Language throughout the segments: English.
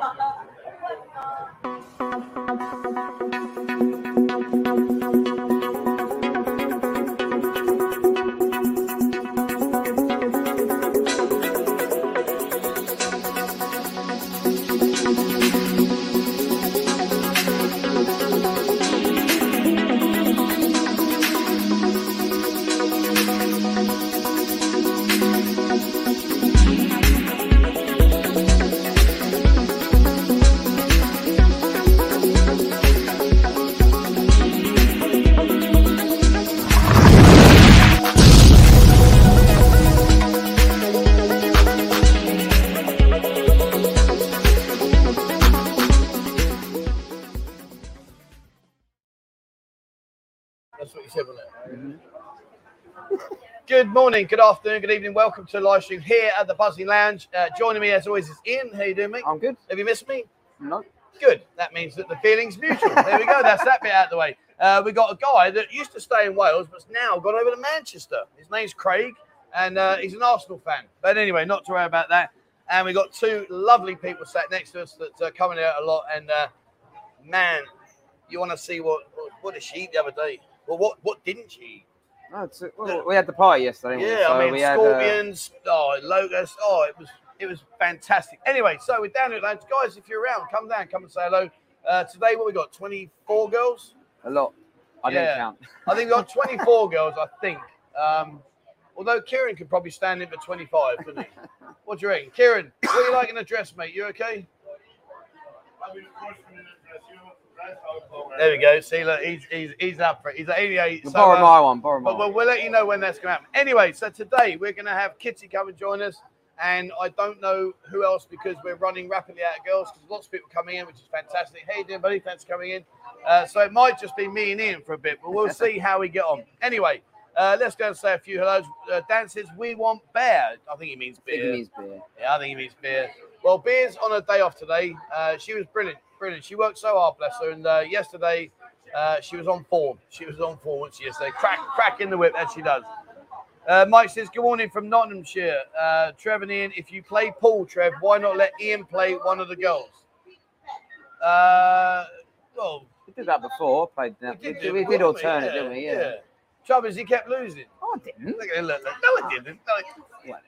Tchau, tchau. Morning, good afternoon, good evening. Welcome to the live stream here at the Buzzin Lounge. Uh, joining me as always is Ian. How you doing, mate? I'm good. Have you missed me? No. Good. That means that the feeling's mutual. there we go. That's that bit out of the way. Uh, we got a guy that used to stay in Wales, but's now gone over to Manchester. His name's Craig, and uh, he's an Arsenal fan. But anyway, not to worry about that. And we got two lovely people sat next to us that are coming out a lot. And uh, man, you want to see what what did she eat the other day? Well, what what didn't she eat? No, it's, well, we had the party yesterday. didn't we? Yeah, So I mean we had, uh, scorpions, oh locusts, oh it was it was fantastic. Anyway, so we're down at Lounge. Guys, if you're around, come down, come and say hello. Uh, today, what we got? 24 girls. a lot. I Yeah. didn't count. I think we got 24 girls. I think. Um, although Kieran could probably stand in for 25, couldn't he? What do you reckon, Kieran? What do you like in a dress, mate? You okay? There we go. See, look, he's he's he's up for it. He's at 88. We'll so, borrow uh, my one. Borrow my But we'll, we'll let you know when that's going to happen. Anyway, so today we're going to have Kitty come and join us. And I don't know who else because we're running rapidly out of girls because lots of people are coming in, which is fantastic. Hey, dear buddy, thanks for coming in. Uh, so it might just be me and Ian for a bit, but we'll see how we get on. Anyway, uh, let's go and say a few hellos. Uh, Dan says, We want beer. I think he means beer. he means beer. Yeah, I think he means beer. Well, Beer's on a day off today. Uh, she was brilliant, brilliant. She worked so hard, bless her. And uh, yesterday, uh, she was on form. She was on form once yesterday. Crack, crack in the whip, as she does. Uh, Mike says, Good morning from Nottinghamshire. Uh, Trev and Ian, if you play pool, Trev, why not let Ian play one of the girls? Uh, well, We did that before. Played. We we did, do we did alternate, Yeah, didn't we? Yeah. Trouble is, he kept losing. Oh, I didn't. Look at it, look, look. No, it didn't. No, Well,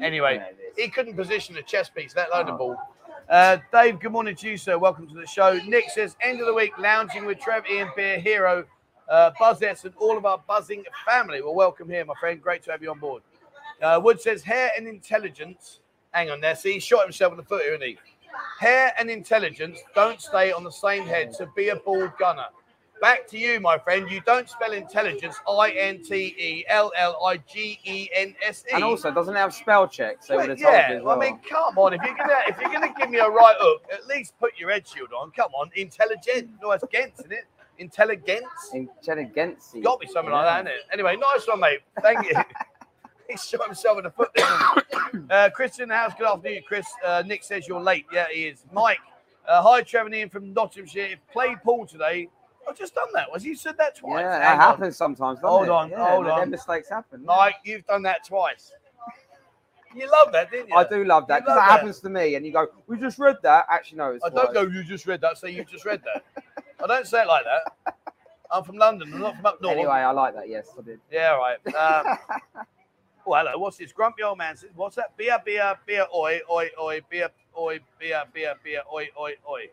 Anyway, yeah, he couldn't position a chess piece, let alone the Oh. ball. Uh, Dave, good morning to you, sir. Welcome to the show. Nick says, end of the week, lounging with Trev, Ian, Beer, Hero, uh, Buzzettes, and all of our buzzing family. Well, welcome here, my friend. Great to have you on board. Uh, Wood says, hair and intelligence. Hang on there. See, he shot himself in the foot isn't he? Hair and intelligence don't stay on the same head, so be a bald gunner. Back to you, my friend. You don't spell intelligence I N T E L L I G E N S E. And also, doesn't have spell check? So Well, yeah, well. I mean, come on. If you're gonna if you're gonna give me a right hook, at least put your head shield on. Come on, intelligent. No, it's Gents, isn't it? Intelligence. Intelligency. Got me something like that, isn't it? Anyway, nice one, mate. Thank you. he shot himself in the foot. There, uh, Chris in the house. Good afternoon, Chris. Uh, Nick says you're late. Yeah, he is. Mike. Uh, hi, Trevor Ian from Nottinghamshire. Play Paul today. I've just done that. Was you said that twice? Yeah, Hang that on. happens sometimes. Hold it? on, Yeah, hold on. mistakes happen. Mike, you've done that twice. You love that, didn't you? I do love that because that that. happens to me, and you go, "We just read that." Actually, no, it's I don't go, you just read that, say you just read that. I don't say it like that. I'm from London, I'm not from up north. Anyway, I like that. Yes, I did. Yeah, right. Um, oh, hello. What's this? Grumpy old man says, What's that? Beer, beer, beer, oi, oi, oi, beer, oi, beer, beer, beer, oi, oi, oi.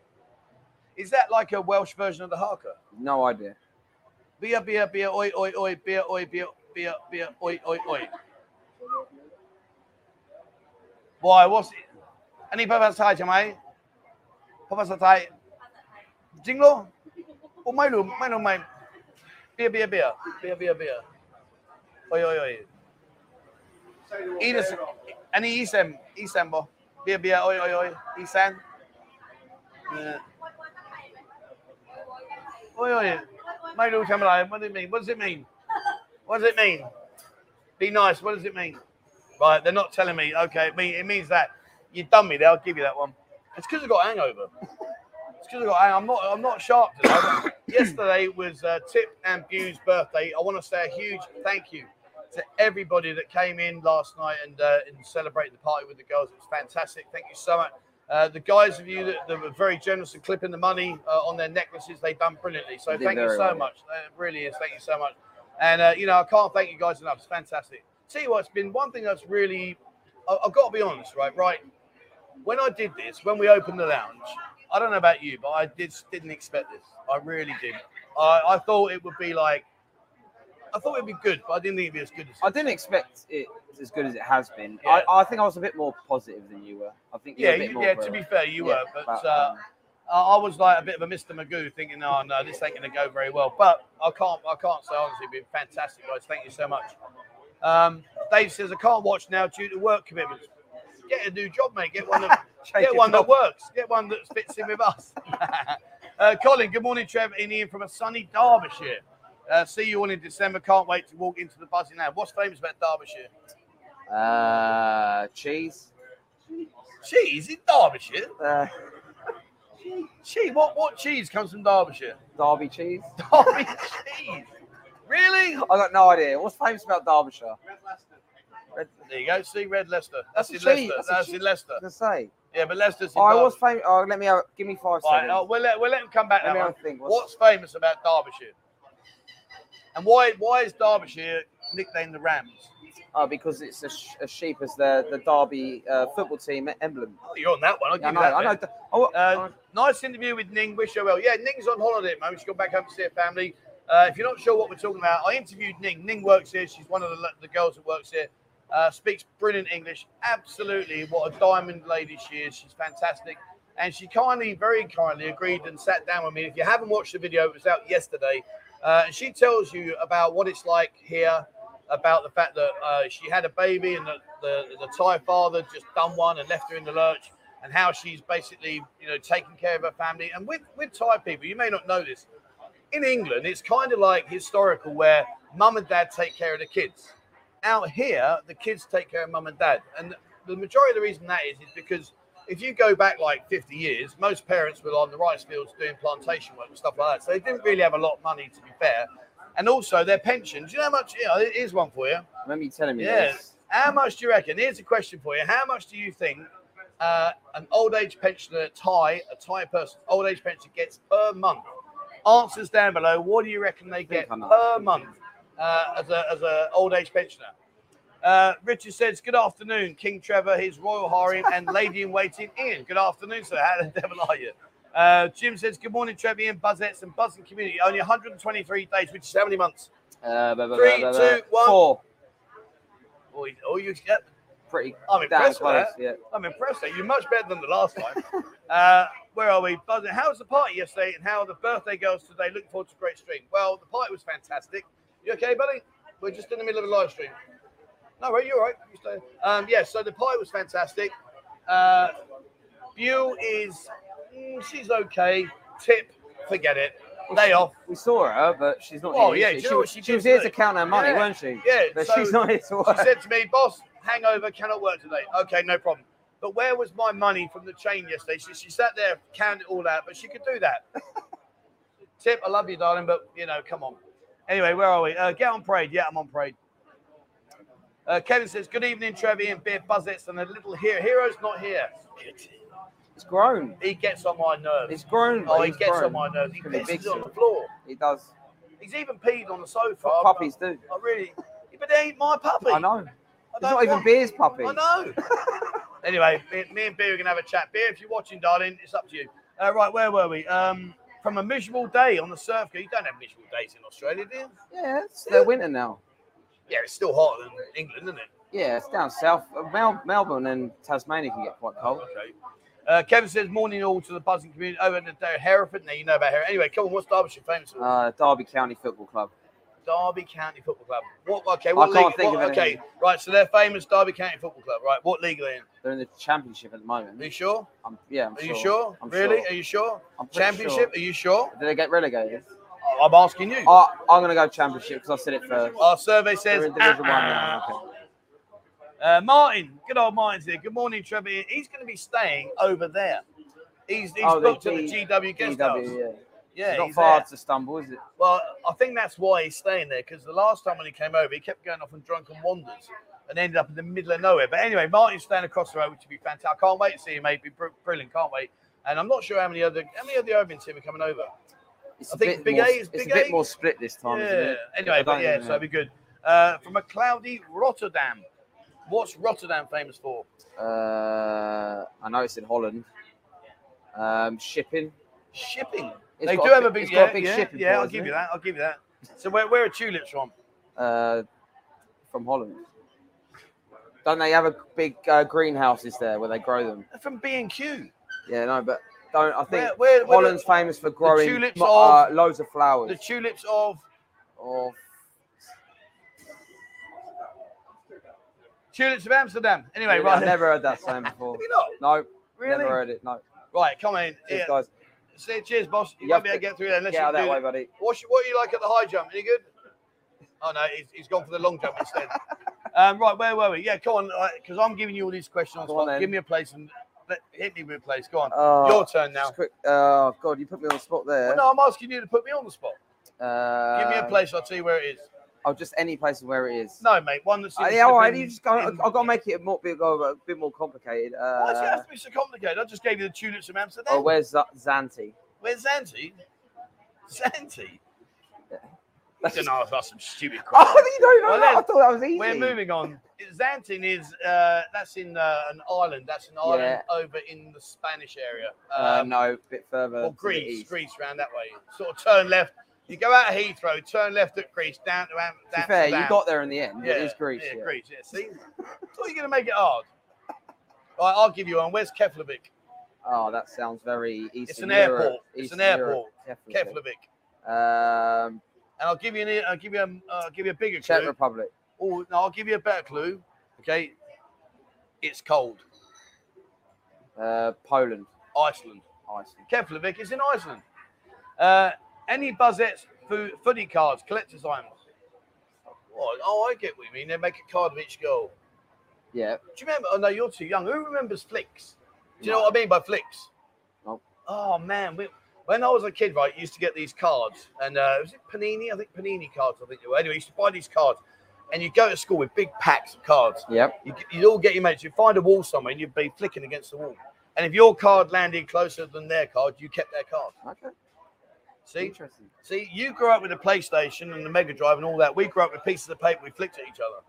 Is that like a Welsh version of the haka? No idea. Beer, beer, beer, oi, oi, oi, beer, oi, beer, beer, beer, oi, oi, oi. Why, what's it? Any papa sa chamay? Papa sa tay? Jinglo? O oh, may lo, may lo, may. Beer, beer, beer. Beer, beer, beer. Oi, oi, oi. Inis, any isem, isem bo? Beer, beer, oi, oi, oi. Isan? Yeah. Oi, oi. May lo chamay. What does it mean? What does it mean? What does it mean? Be nice. What does it mean? Right, they're not telling me. Okay, it, mean, it means that you've done me there. I'll give you that one. It's because I got hangover. It's because I got. hang- I'm not. I'm not sharp today. Yesterday was uh, Tip and Bew's birthday. I want to say a huge thank you to everybody that came in last night and uh, and celebrated the party with the girls. It was fantastic. Thank you so much. Uh, the guys of you that, that were very generous in clipping the money uh, on their necklaces, they've done brilliantly. So thank you so well. much. It really is. Thank you so much. And uh, you know, I can't thank you guys enough. It's fantastic. You what, it's been one thing that's really. I, I've got to be honest, right? Right. When I did this, when we opened the lounge, I don't know about you, but I did didn't expect this. I really did. I, I thought it would be like. I thought it'd be good, but I didn't think it'd be as good as. I didn't expect it as good as it has been. Yeah. I, I think I was a bit more positive than you were. I think you Yeah, were a bit you, more yeah. of To be fair, you yeah, were, but, but, uh, um, I was like a bit of a Mr. Magoo, thinking, "Oh no, this ain't going to go very well." But I can't, I can't say honestly, it's been fantastic, guys. Thank you so much. Um, Dave says I can't watch now due to work commitments. Get a new job, mate. Get one that get one that works. Get one that fits in with us. uh, Colin, good morning, Trev. In Ian from a sunny Derbyshire. Uh, see you all in December. Can't wait to walk into the buzzing now. What's famous about Derbyshire? Uh, cheese. Cheese in Derbyshire. Uh, Cheese. What what cheese comes from Derbyshire? Derby cheese. Derby cheese. Really? I got no idea. What's famous about Derbyshire? Red, Leicester. There you go. See, Red Leicester. That's, That's in a Leicester. cheese. That's a That's in Leicester. to say. Yeah, but Leicester's in Oh, I Derby. was famous. Oh, let me have. Give me five All right, seconds. uh, we'll let we'll let him come back Let now. me man. think. What's- What's famous about Derbyshire? And why why is Derbyshire nicknamed the Rams? Oh, because it's a, sh- a sheep as the the Derby uh, football team emblem. Oh, you're on that one. I'll Yeah, I know. you that. I know. Oh, Uh, nice interview with Ning. Wish her well. Yeah, Ning's on holiday at the moment. She's gone back home to see her family. Uh, if you're not sure what we're talking about, I interviewed Ning. Ning works here. She's one of the, the girls that works here. Uh, speaks brilliant English. Absolutely, what a diamond lady she is. She's fantastic. And she kindly, very kindly agreed and sat down with me. If you haven't watched the video, it was out yesterday. Uh, and she tells you about what it's like here, about the fact that uh, she had a baby and the, the, the Thai father just done one and left her in the lurch, and how she's basically, you know, taking care of her family. And with, with Thai people, you may not know this, in England, it's kind of like historical where mum and dad take care of the kids. Out here, the kids take care of mum and dad. And the majority of the reason that is is because if you go back like 50 years, most parents were on the rice fields doing plantation work and stuff like that. So they didn't really have a lot of money, to be fair. And also their pensions. Do you know how much? You know, here's one for you. remember you telling me Yeah. this? How much do you reckon? Here's a question for you. How much do you think uh, an old age pensioner, Thai, a Thai person, old age pensioner gets per month? Answers down below. What do you reckon they get per month uh, as a as a old age pensioner? Uh, Richard says, "Good afternoon, King Trevor, his royal harem, and lady in waiting, Ian. Good afternoon, sir. How the devil are you?" Uh, Jim says, "Good morning, Trevor, Ian, Buzzettes, and Buzzing community. Only 123 days, which is how many months? Uh, blah, blah, Three, blah, two, one. Four. Oh, you- oh you yeah, Pretty I'm impressed with that. Yeah. I'm impressed. That you're much better than the last time. uh, where are we? Buzzing. How was the party yesterday, and how are the birthday girls today? Looking forward to a great stream. Well, the party was fantastic. You okay, buddy? We're just in the middle of a live stream. No, right, you're right. Um, yeah, so the pie was fantastic. Uh, Buell is, mm, she's okay. Tip, forget it. Day off. We saw her, but she's not Oh, here. yeah, you she? she she was here to count her money, Yeah, weren't she? yeah, But so she's not here to She work. said to me, boss, hangover, cannot work today. Okay, no problem. But where was my money from the chain yesterday? She, she sat there, counted it all out, but she could do that. Tip, I love you, darling, but you know, come on. Anyway, where are we? Uh, get on parade. Yeah, I'm on parade. Uh, Kevin says, Good evening, Trevi and Beer Buzzets and a little hero. Hero's not here. It's grown. He gets on my nerves. It's grown. oh, he gets grown. on my nerves. He pisses on the floor. He does. He's even peed on the sofa. What puppies do. I really. But they ain't my puppy. I know. I It's don't even Beer's puppy. I know. anyway, me, me and Beer are gonna have a chat. Beer, if you're watching, darling, it's up to you. Uh, right, where were we? Um, from a miserable day on the surf. You don't have miserable days in Australia, do you? Yeah, it's their winter now. Yeah, it's still hotter than England, isn't it? Yeah, it's down south. Uh, Mel- Melbourne and Tasmania can get quite cold. Okay. Uh, Kevin says, morning all to the buzzing community over in the day of Hereford. Now you know about Hereford. Anyway, come on, what's Derbyshire famous for? Uh, Derby County Football Club. Derby County Football Club. What? Okay, what can't league? think what- of okay, anything. right. So they're famous Derby County Football Club, right? What league are they in? They're in the championship at the moment. Are you sure? I'm, yeah, I'm Are sure. you sure? I'm really? sure. Are you sure? I'm Championship? Are you sure? Sure. Did they get relegated? I'm asking you. Oh, I'm going to go championship because I said it first. Our survey says. in Division One "Ah, now. Okay. Uh, Martin, good old Martin's here. Good morning, Trevor. He's going to be staying over there. He's, he's Oh, the booked at the G- GW guest house. Yeah. Yeah, It's not far there. to stumble, is it? Well, I think that's why he's staying there because the last time when he came over, he kept going off on drunken wanders. and ended up in the middle of nowhere. But anyway, Martin's staying across the road, which would be fantastic. I can't wait to see him, mate. Be br- brilliant. Can't wait. And I'm not sure how many other how many of the urban team are coming over. It's I a think bit Big more, A is it's Big a bit A. more split this time, isn't yeah. it? Anyway, but yeah, so that'd be good. Uh, from a cloudy Rotterdam. What's Rotterdam famous for? Uh, I know it's in Holland. Um, shipping. Shipping. It's they do a have a big- it's yeah, big yeah, shipping yeah. port, I'll give you that. I'll give you that. So where, where are tulips from? Uh, from Holland. Don't they have a big uh, greenhouses there where they grow them? They're from B and Q. Yeah, no, but don't I think Where, where, where Holland's famous for growing tulips mo- of- uh, loads of flowers. the, the tulips of Of tulips of Amsterdam. Anyway, Really? right. I've never heard that saying before. Have you not? No, Really? never heard it. No. Right, come in. Cheers, Yeah. guys. Say cheers, boss. You You won't be able to get through there unless Get you out that way, buddy. What's, what are you like at the high jump? Any good? Oh no, he's, he's gone for the long jump instead. um, right, where were we? Yeah, come on, because I'm giving you all these questions on. Give me a place and let, hit me with a place. Go on. Uh, Your turn now. quick. Oh God, you put me on the spot there. Well, no, I'm asking you to put me on the spot. Uh, Give me a place. I'll tell you where it is. Oh, just any place where it is. No, mate. One that's. in Uh, yeah, all right. You just go. in- I've got to make it a, more, bit, go a bit more complicated. Why does it Uh, have to be so complicated? I just gave you the tulips from Amsterdam. oh, where's Z- Zante? Where's Zanti? Zanti? That's don't just- know that's some stupid question. Oh, you don't know Well, that? I thought that was easy. We're moving on. Xantin is uh, that's in uh, an island. That's an island over in the Spanish area. Uh, Um, no, a bit further. or Greece. Greece round that way. Sort of turn left. You go out of Heathrow, turn left at Greece, down to Am- To down fair, you got there in the end. yeah, it is Greece. Yeah, Yeah, Greece. Yeah, see, thought you're gonna make it hard. Right, I'll give you one. Where's Keflavik? Oh, that sounds very Eastern It's an Europe. airport. It's an Europe, airport. definitely. Keflavik. Um, And I'll give you an. I'll give you a. Uh, I'll give you a bigger Czech clue. Republic. Oh no, I'll give you a better clue. Okay, it's cold. Uh, Poland. Iceland. Iceland. Keflavik is in Iceland. Uh, any Buzzettes fo- footy cards, collector's items? What? Oh, I get what you mean. They make a card of each goal. Yeah. Do you remember? Oh no, you're too young. Who remembers Flicks? Do you know what I mean by Flicks? No. Oh man, we, when I was a kid, right, used to get these cards, and uh, was it Panini? I think Panini cards. I think they were. Anyway, you used to buy these cards, and you go to school with big packs of cards. Yep. You, you'd all get your mates. You'd find a wall somewhere, and you'd be flicking against the wall. And if your card landed closer than their card, you kept their card. Okay. See, Interesting. see, you grew up with the PlayStation and the Mega Drive and all that. We grew up with pieces of paper we flicked at each other.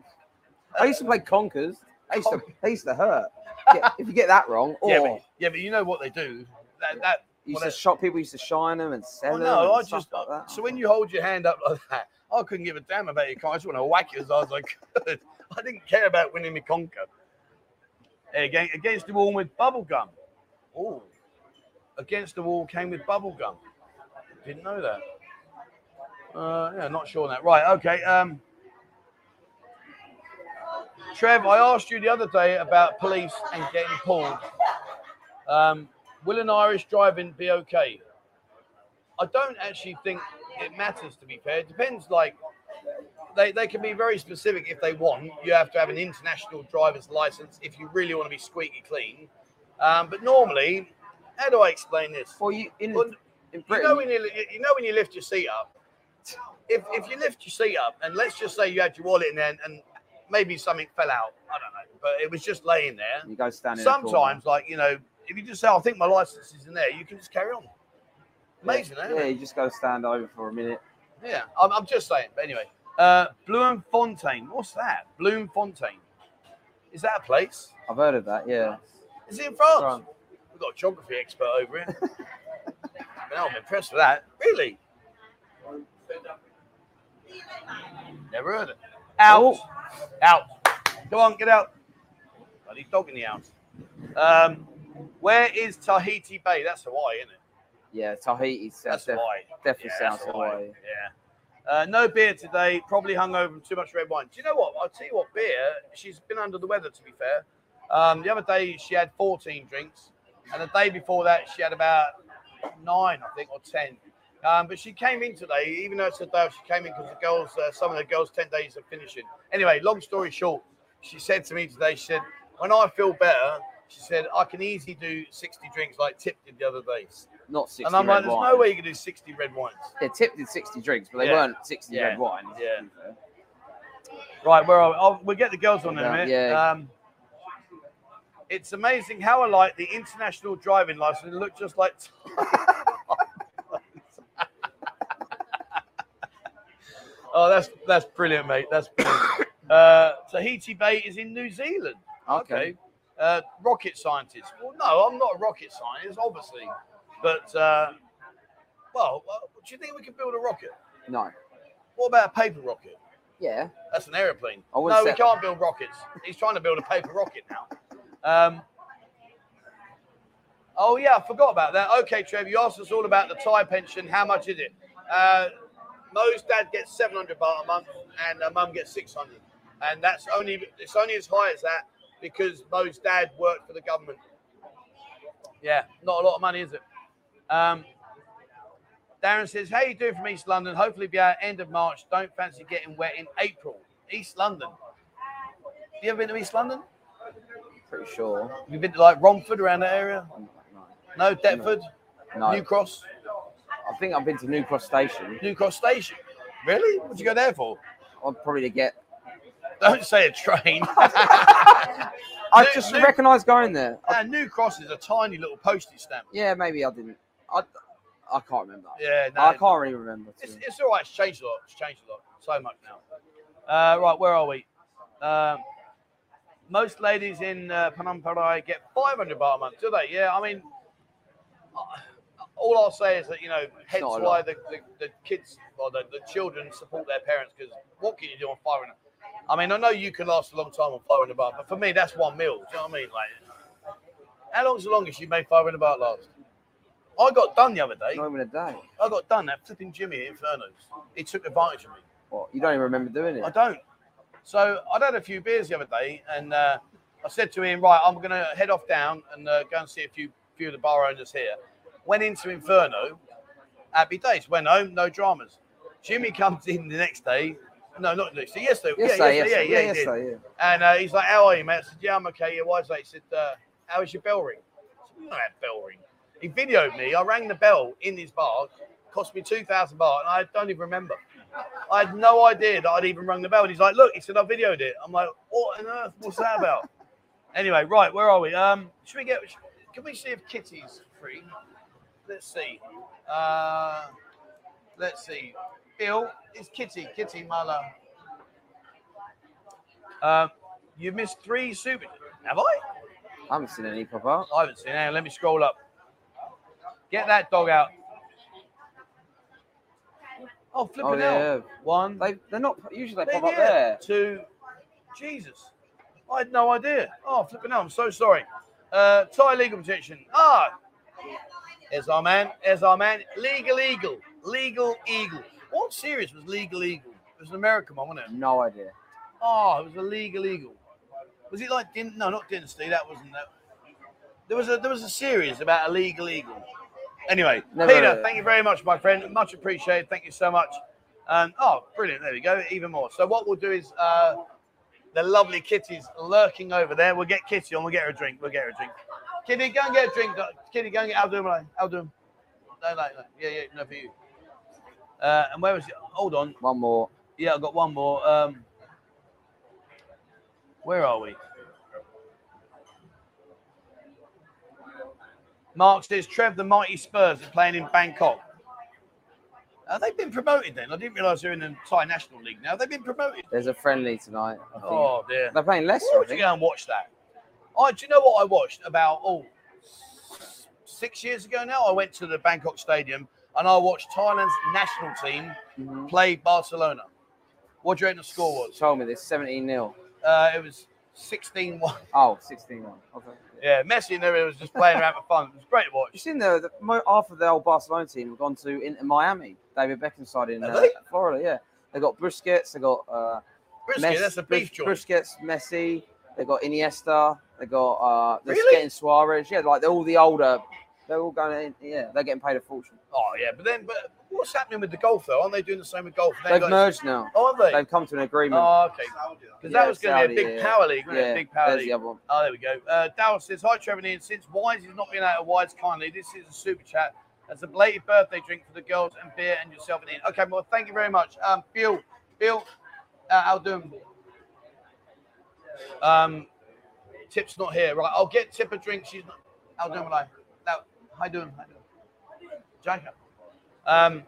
I used to play Conkers. I used to. They used to hurt. Get- if you get that wrong, or Yeah, but, yeah, but you know what they do. That, that used well, to shop. People used to shine them and sell Oh, them. no, I just like so when you hold your hand up like that, I couldn't give a damn about your car. I just want to whack you as hard as I could. I didn't care about winning my conquer. Against, against the wall with bubble gum. Oh, against the wall came with bubble gum. Didn't know that. Uh, yeah, not sure on that. Right, okay. Um, Trev, I asked you the other day about police and getting pulled. Um, will an Irish driving be okay? I don't actually think it matters to be fair. It depends like they, they can be very specific if they want. You have to have an international driver's license if you really want to be squeaky clean. Um, but normally, how do I explain this? Well, you in, Well, in you know when you you know when you lift your seat up. If if you lift your seat up and let's just say you had your wallet in there and, and maybe something fell out, I don't know, but it was just laying there. you go stand in a. Sometimes, like you know, if you just say, "I think my license is in there," you can just carry on. Amazing, yeah, eh? yeah, you just go stand over for a minute. Yeah, I'm, I'm just saying. But anyway, uh, Bloemfontein. What's that? Bloemfontein. Is that a place? I've heard of that. Yeah. Is it in France? France. We've got a geography expert over here. Man, I'm impressed with that. Really? Never heard it. Out. Oh. Out. Go on, get out. Bloody dog in the house. Um, where is Tahiti Bay? That's Hawaii, isn't it? Yeah, Tahiti That's def- Hawaii. definitely Yeah, sounds that's Hawaii. Yeah. Uh, no beer today. Probably hungover from too much red wine. Do you know what? I'll tell you what. Beer. She's been under the weather. To be fair, um, the other day she had 14 drinks, and the day before that she had about nine, I think, or 10. Um, but she came in today, even though it's a day, she came in because the girls, uh, some of the girls, 10 days are finishing. Anyway, long story short, she said to me today, she said, when I feel better, she said, I can easily do 60 drinks like Tip did the other day. Not 60 And I'm like, there's wines. no way you can do 60 red wines. Yeah, Tip did 60 drinks, but they Yeah. weren't 60 Yeah. red wines. Yeah. to be fair. Right, where are we? Oh, we'll get the girls on in a minute. yeah. Um, it's amazing how alike the international driving license look just like. oh, that's that's brilliant, mate. That's brilliant. uh, Tahiti Bay is in New Zealand. Okay. Uh, rocket scientist. Well, no, I'm not a rocket scientist, obviously. But, uh, well, uh, do you think we can build a rocket? No. What about a paper rocket? Yeah. That's an aeroplane. No, we can't build rockets. He's trying to build a paper rocket now. Um, oh, yeah, I forgot about that. Okay, Trev, you asked us all about the Thai pension. How much is it? Uh, Mo's dad gets 700 baht a month and uh, mum gets 600. And that's only, it's only as high as that because Mo's dad worked for the government. Yeah, not a lot of money, is it? Um, Darren says, How you doing from East London? Hopefully be out end of March. Don't fancy getting wet in April. East London. You ever been to East London? Pretty sure. Have you been to like Romford around that area? No. No, Deptford, No. New Cross, I think I've been to New Cross Station. New Cross Station. Really? What'd you go there for? I'd probably to get. Don't say a train. I New- just New- recognise going there. I- New Cross is a tiny little postage stamp. yeah, maybe I didn't. I, I can't remember. Yeah, no, I can't really remember. It's, it's all right. It's changed a lot. It's changed a lot. So much now. Uh, right, where are we? Um, most ladies in uh, Panam Parai get 500 baht a month, do they? Yeah, I mean, uh, all I'll say is that, you know, hence not a why lot. the, the, the kids or the, the children support their parents because what can you do on 500? I mean, I know you can last a long time on 500 baht, but for me, that's one meal. Do you know what I mean? Like, how long's the longest you made 500 baht last? I got done the other day. Not even a day. I got done that flipping Jimmy at Infernos. He took advantage of me. What? You don't even remember doing it? I don't. So I'd had a few beers the other day, and uh, I said to him, "Right, I'm going to head off down and uh, go and see a few few of the bar owners here." Went into Inferno. Happy days. Went home, no dramas. Jimmy comes in the next day. No, not next day. Yesterday. Yes, yeah, yesterday, yes, yeah, yeah, yes, he did. yeah. And uh, he's like, "How are you, mate?" I said, "Yeah, I'm okay." Yeah, why is that? He said, uh, "How is your bell ring?" I said, "You know that bell ring." He videoed me. I rang the bell in his bar. Cost me two thousand baht, and I don't even remember. I had no idea that I'd even rung the bell. And he's like, "Look," he said, "I videoed it." I'm like, "What on earth? What's that about?" anyway, right, where are we? Um, should we get? Can we see if Kitty's free? Let's see. Uh, let's see. Bill, it's Kitty? Kitty Mala. Um, you missed three super. Have I? I haven't seen any pop up. I haven't seen. any. let me scroll up. Get that dog out. Oh, flipping Oh, hell. yeah. One, They, they're not. Usually they There, pop up there. Two. Jesus. I had no idea. Oh, flipping hell. I'm so sorry. Uh, Thai legal protection. Ah. There's our man. There's our man. Legal Eagle. Legal Eagle. What series was Legal Eagle? It was an American one, wasn't it? No idea. Oh, it was a Legal Eagle. Was it like Din- no, not Dynasty? That wasn't that. There was a there was a series about a Legal Eagle. Anyway, Never Peter, thank you very much, my friend. Much appreciated. Thank you so much. Um, oh, brilliant. There we go. Even more. So what we'll do is uh, the lovely Kitty's lurking over there. We'll get Kitty on. We'll get her a drink. We'll get her a drink. Kitty, go and get a drink. Kitty, go and get. I'll do them. I'll do them. No, no, no. Yeah, yeah. No for you. Uh, and where was it? Hold on. One more. Yeah, I've got one more. Um, where are we? Mark says Trev, the mighty Spurs are playing in Bangkok. Have they been promoted then? I didn't realise they're in the Thai National League now. They've been promoted. There's a friendly tonight. I think. Oh dear. They're playing Leicester. Why I would you go and watch that? I, do you know what I watched about oh six years ago now? I went to the Bangkok Stadium and I watched Thailand's national team Mhm. play Barcelona. What do you reckon the score was? Told me this 17 0. Uh, it was 16 1. Oh, 16 1. Okay. Yeah, Messi and everyone was just playing around for fun. It was great to watch. You've seen the, the half of the old Barcelona team have gone to Inter Miami. David Beckham's side in uh? Florida. Yeah, they got Busquets. They got uh, Brisket, Messi- that's a beef joint. Busquets, Messi. They got Iniesta. They got uh, they're Really? getting Suarez. Yeah, like they're all the older. They're all going. In, yeah, they're getting paid a fortune. Oh, yeah, but then, but what's happening with the golf, though? Aren't they doing the same with golf? They They've got- merged now. Oh, have they? They've come to an agreement. Oh, okay. Because that was going to be a Saudi, big yeah. power league, wasn't it? yeah, Big power there's league. the other one. Oh, there we go. Uh, says, Hi, Trevor and Ian. Since Wise is not being out of Wise kindly, this is a super chat. That's a belated birthday drink for the girls and beer and yourself and Ian. Okay, well, thank you very much. Um, Bill, Bill, Uh, I'll do 'em. Um, Tip's not here, right? I'll get Tip a drink. She's not. I'll do what I. Now, how doing? How doing? Jacob. Um,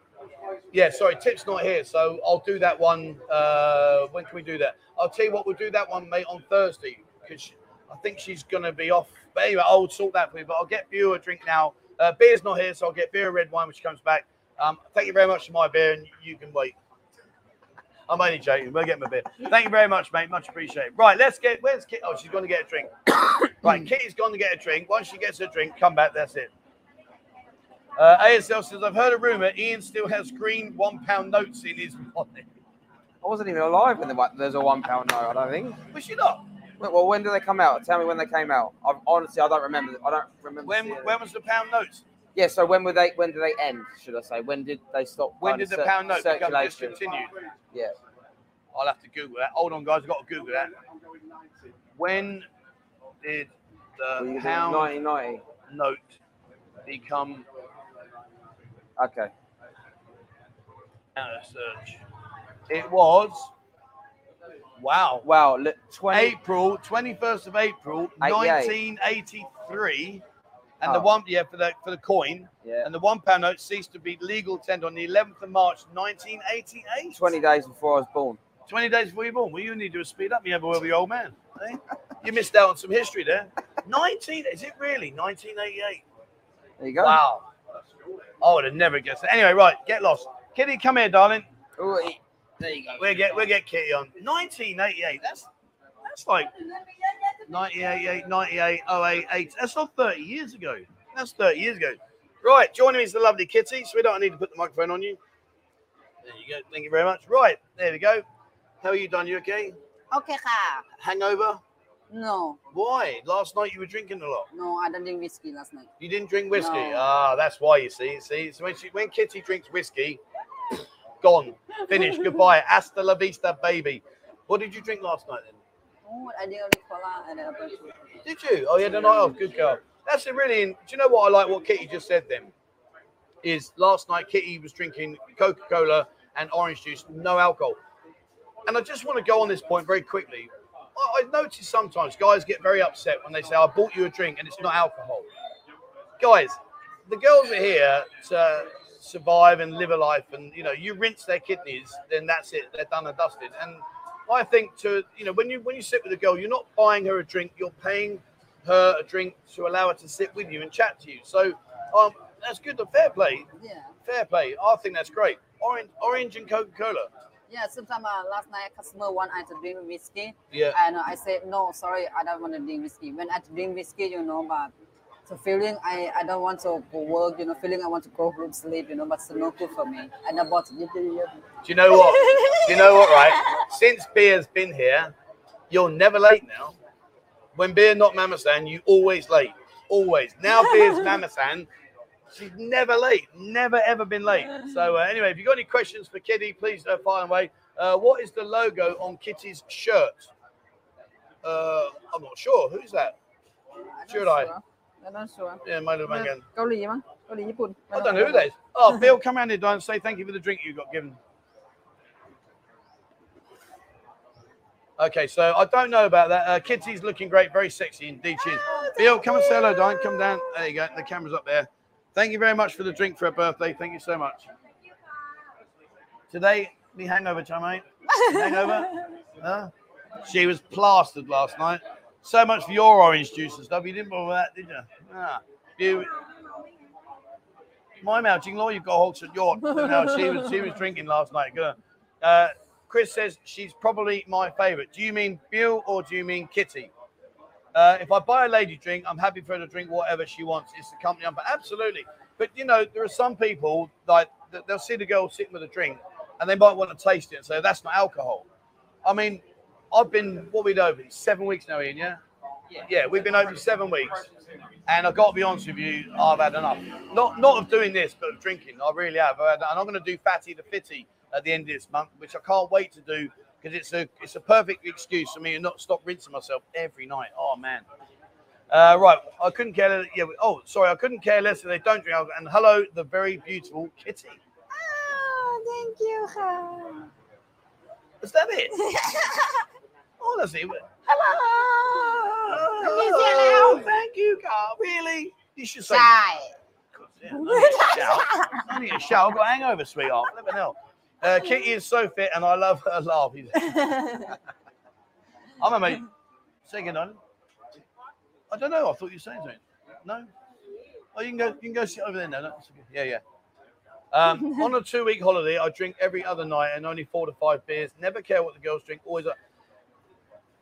yeah, sorry, Tip's not here, so I'll do that one. Uh, when can we do that? I'll tell you what, we'll do that one, mate, on Thursday because I think she's going to be off. But anyway, I'll sort that for you. But I'll get Beer a drink now. Uh, beer's not here, so I'll get beer a red wine when she comes back. Um, thank you very much for my beer, and you can wait. I'm only joking. We'll get my beer. Thank you very much, mate. Much appreciated. Right, let's get. Where's Kitty? Oh, she's going to get a drink. right, Kitty's going to get a drink. Once she gets her drink, come back. That's it. Uh, ASL says, I've heard a rumor Ian still has green one pound notes in his wallet. I wasn't even alive when the, there's a one pound note. I don't think. Was she not? Well, well, when did they come out? Tell me when they came out. i honestly, I don't remember. I don't remember. When it. when was the pound notes? Yeah. So when were they? When did they end? Should I say? When did they stop? When did the cir- pound note become circulation? discontinued? Yeah. I'll have to Google that. Hold on, guys. I've got to Google that. When did the you pound 1990. note become Okay. out of search? It was, wow, Wow. Look, 20. April, 21st of April, 1983. And the Oh. one, yeah, for the for the coin, Yeah. and the one pound note ceased to be legal tender on the 11th of March, 1988. 20 days before I was born. 20 days before you were born. Well, you need to speed up. You have a old man. eh? You missed out on some history there. 19, is it really? 1988. There you go. Wow. I would have never guessed it. Anyway, right, get lost. Kitty, come here, darling. There you go. We'll get we'll get Kitty on. 1988. That's that's like 98, 98, 08, 8. That's not 30 years ago. That's 30 years ago. Right, joining me is the lovely Kitty, so we don't need to put the microphone on you. There you go. Thank you very much. Right, there we go. How are you done? You okay? Okay, ha. Hangover? No Why? Last night you were drinking a lot. no I didn't drink whiskey last night You didn't drink whiskey. No. Ah, that's why you see. See, so when she, when Kitty drinks whiskey, gone, finished, goodbye. Hasta la vista, baby. What did you drink last night then? oh I drink only cola and apple juice. Did you? Oh, you had a night off. Good girl. That's a really. Do you know what I like? What Kitty just said then is last night Kitty was drinking Coca Cola and orange juice, no alcohol. And I just want to go on this point very quickly. I, I notice sometimes guys get very upset when they say, "I bought you a drink and it's not alcohol." Guys, the girls are here to survive and live a life, and you know, you rinse their kidneys, then that's it. They're done and dusted. And I think to you know, when you when you sit with a girl, you're not buying her a drink, you're paying her a drink to allow her to sit with you and chat to you. So um, that's good. Fair play, yeah fair play. I think that's great. Orange, orange and Coca Cola. Yeah sometimes uh, last night a customer want I to drink whiskey Yeah. and uh, I said no sorry I don't want to drink whiskey when I drink whiskey you know but the feeling I, I don't want to go work you know feeling I want to go home sleep you know but it's not good for me and I bought it Do you know what? Do you know what? Right. Since beer's been here, you're never late now. When beer not Mama San, you always late. Always. Now beer's Mama San. She's never late. Never ever been late. So uh, anyway, if you got any questions for Kitty, please uh, fire away. Uh, what is the logo on Kitty's shirt? Uh, I'm not sure. Who's that? Should I? I'm not sure Yeah, my little man. again. เกาหลีมั้งเกาหลีญี่ปุ่น I don't know who that is. Oh, Bill, come around here, Don. Say thank you for the drink you got given. Okay, so I don't know about that. Uh, Kitty's looking great, very sexy indeed. She is. Bill, come and say hello, Don. Come down. There you go. The camera's up there. Thank you very much for the drink for her birthday. Thank you so much. Today, me hangover time, mate. Hangover? Huh? She was plastered last night. So much for your orange juice and stuff. You didn't bother with that, did you? Ah, you. My mouth, Law, you've got a hold of your. No, she was she was drinking last night. Good. Uh, Chris says she's probably my favourite. Do you mean Bill or do you mean Kitty? Uh, if I buy a lady drink, I'm happy for her to drink whatever she wants. It's the company I'm. For. Absolutely. But you know, there are some people like that they'll see the girl sitting with a drink, and they might want to taste it and say that's not alcohol. I mean, I've been what we over seven weeks now, Ian. Yeah. Yeah, we've been open seven weeks, and I've got to be honest with you, I've had enough. Not not of doing this, but of drinking. I really have. And I'm going to do Fatty the Fitty at the end of this month, which I can't wait to do because it's a it's a perfect excuse for me to not stop rinsing myself every night. Oh man. Uh, right, I couldn't care. Less, yeah, oh, sorry, I couldn't care less if they don't drink alcohol. And hello, the very beautiful Kitty. Oh, thank you. Huh? Is that it? Honestly, hello. hello. Thank you, Carl. Really? You should say. Shout. Yeah, only a shout. I've got a hangover, sweetheart. Let me know. Uh, Kitty is so fit, and I love her laugh. I'm a mate. Say again, darling. I don't know. I thought you were saying something. No. Oh, you can go. You can go sit over there now. That's okay. Yeah, yeah. Um, on a two-week holiday, I drink every other night and only four to five beers. Never care what the girls drink. Always. A...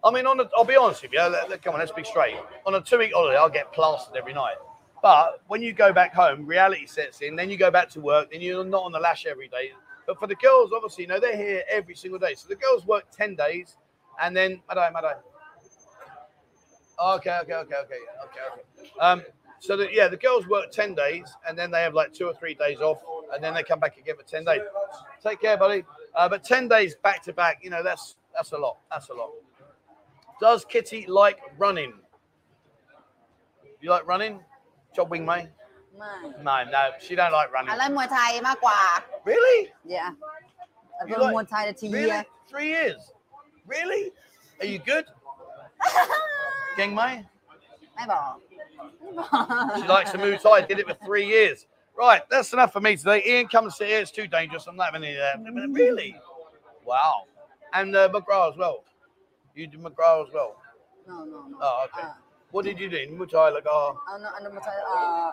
I mean, on a, I'll be honest with you. Let, let- come on, let's be straight. On a two-week holiday, I'll get plastered every night. But when you go back home, reality sets in. Then you go back to work. Then you're not on the lash every day. But for the girls, obviously, you know, they're here every single day. So the girls work 10 days and then, Madai, Madai. Okay, okay, okay, okay, okay, okay. Um, so that yeah, the girls work 10 days and then they have like two or three days off and then they come back again for 10 days. Take care, buddy. Uh, but 10 days back to back, you know, that's that's a lot. That's a lot. Does Kitty like running? You like running? Job wing, mate? ไม่ No, no, she don't like running. อะไรมวยไทยมากกว่า Really? yeah I You do like- Muay Thai the Really? year Three years? Really? Are you good? Gang Mai? ไม่บอกไม่บอก She likes to Muay Thai. Did it for three years. Right, that's enough for me today. Ian, come and sit here. It's too dangerous. I'm not having any of that. Really? Wow. And uh, McGraw as well. You do McGraw as well. no no no Oh, okay. Uh, What did you do? Muay Thai, like, oh, uh, no, no, Muay Thai, uh,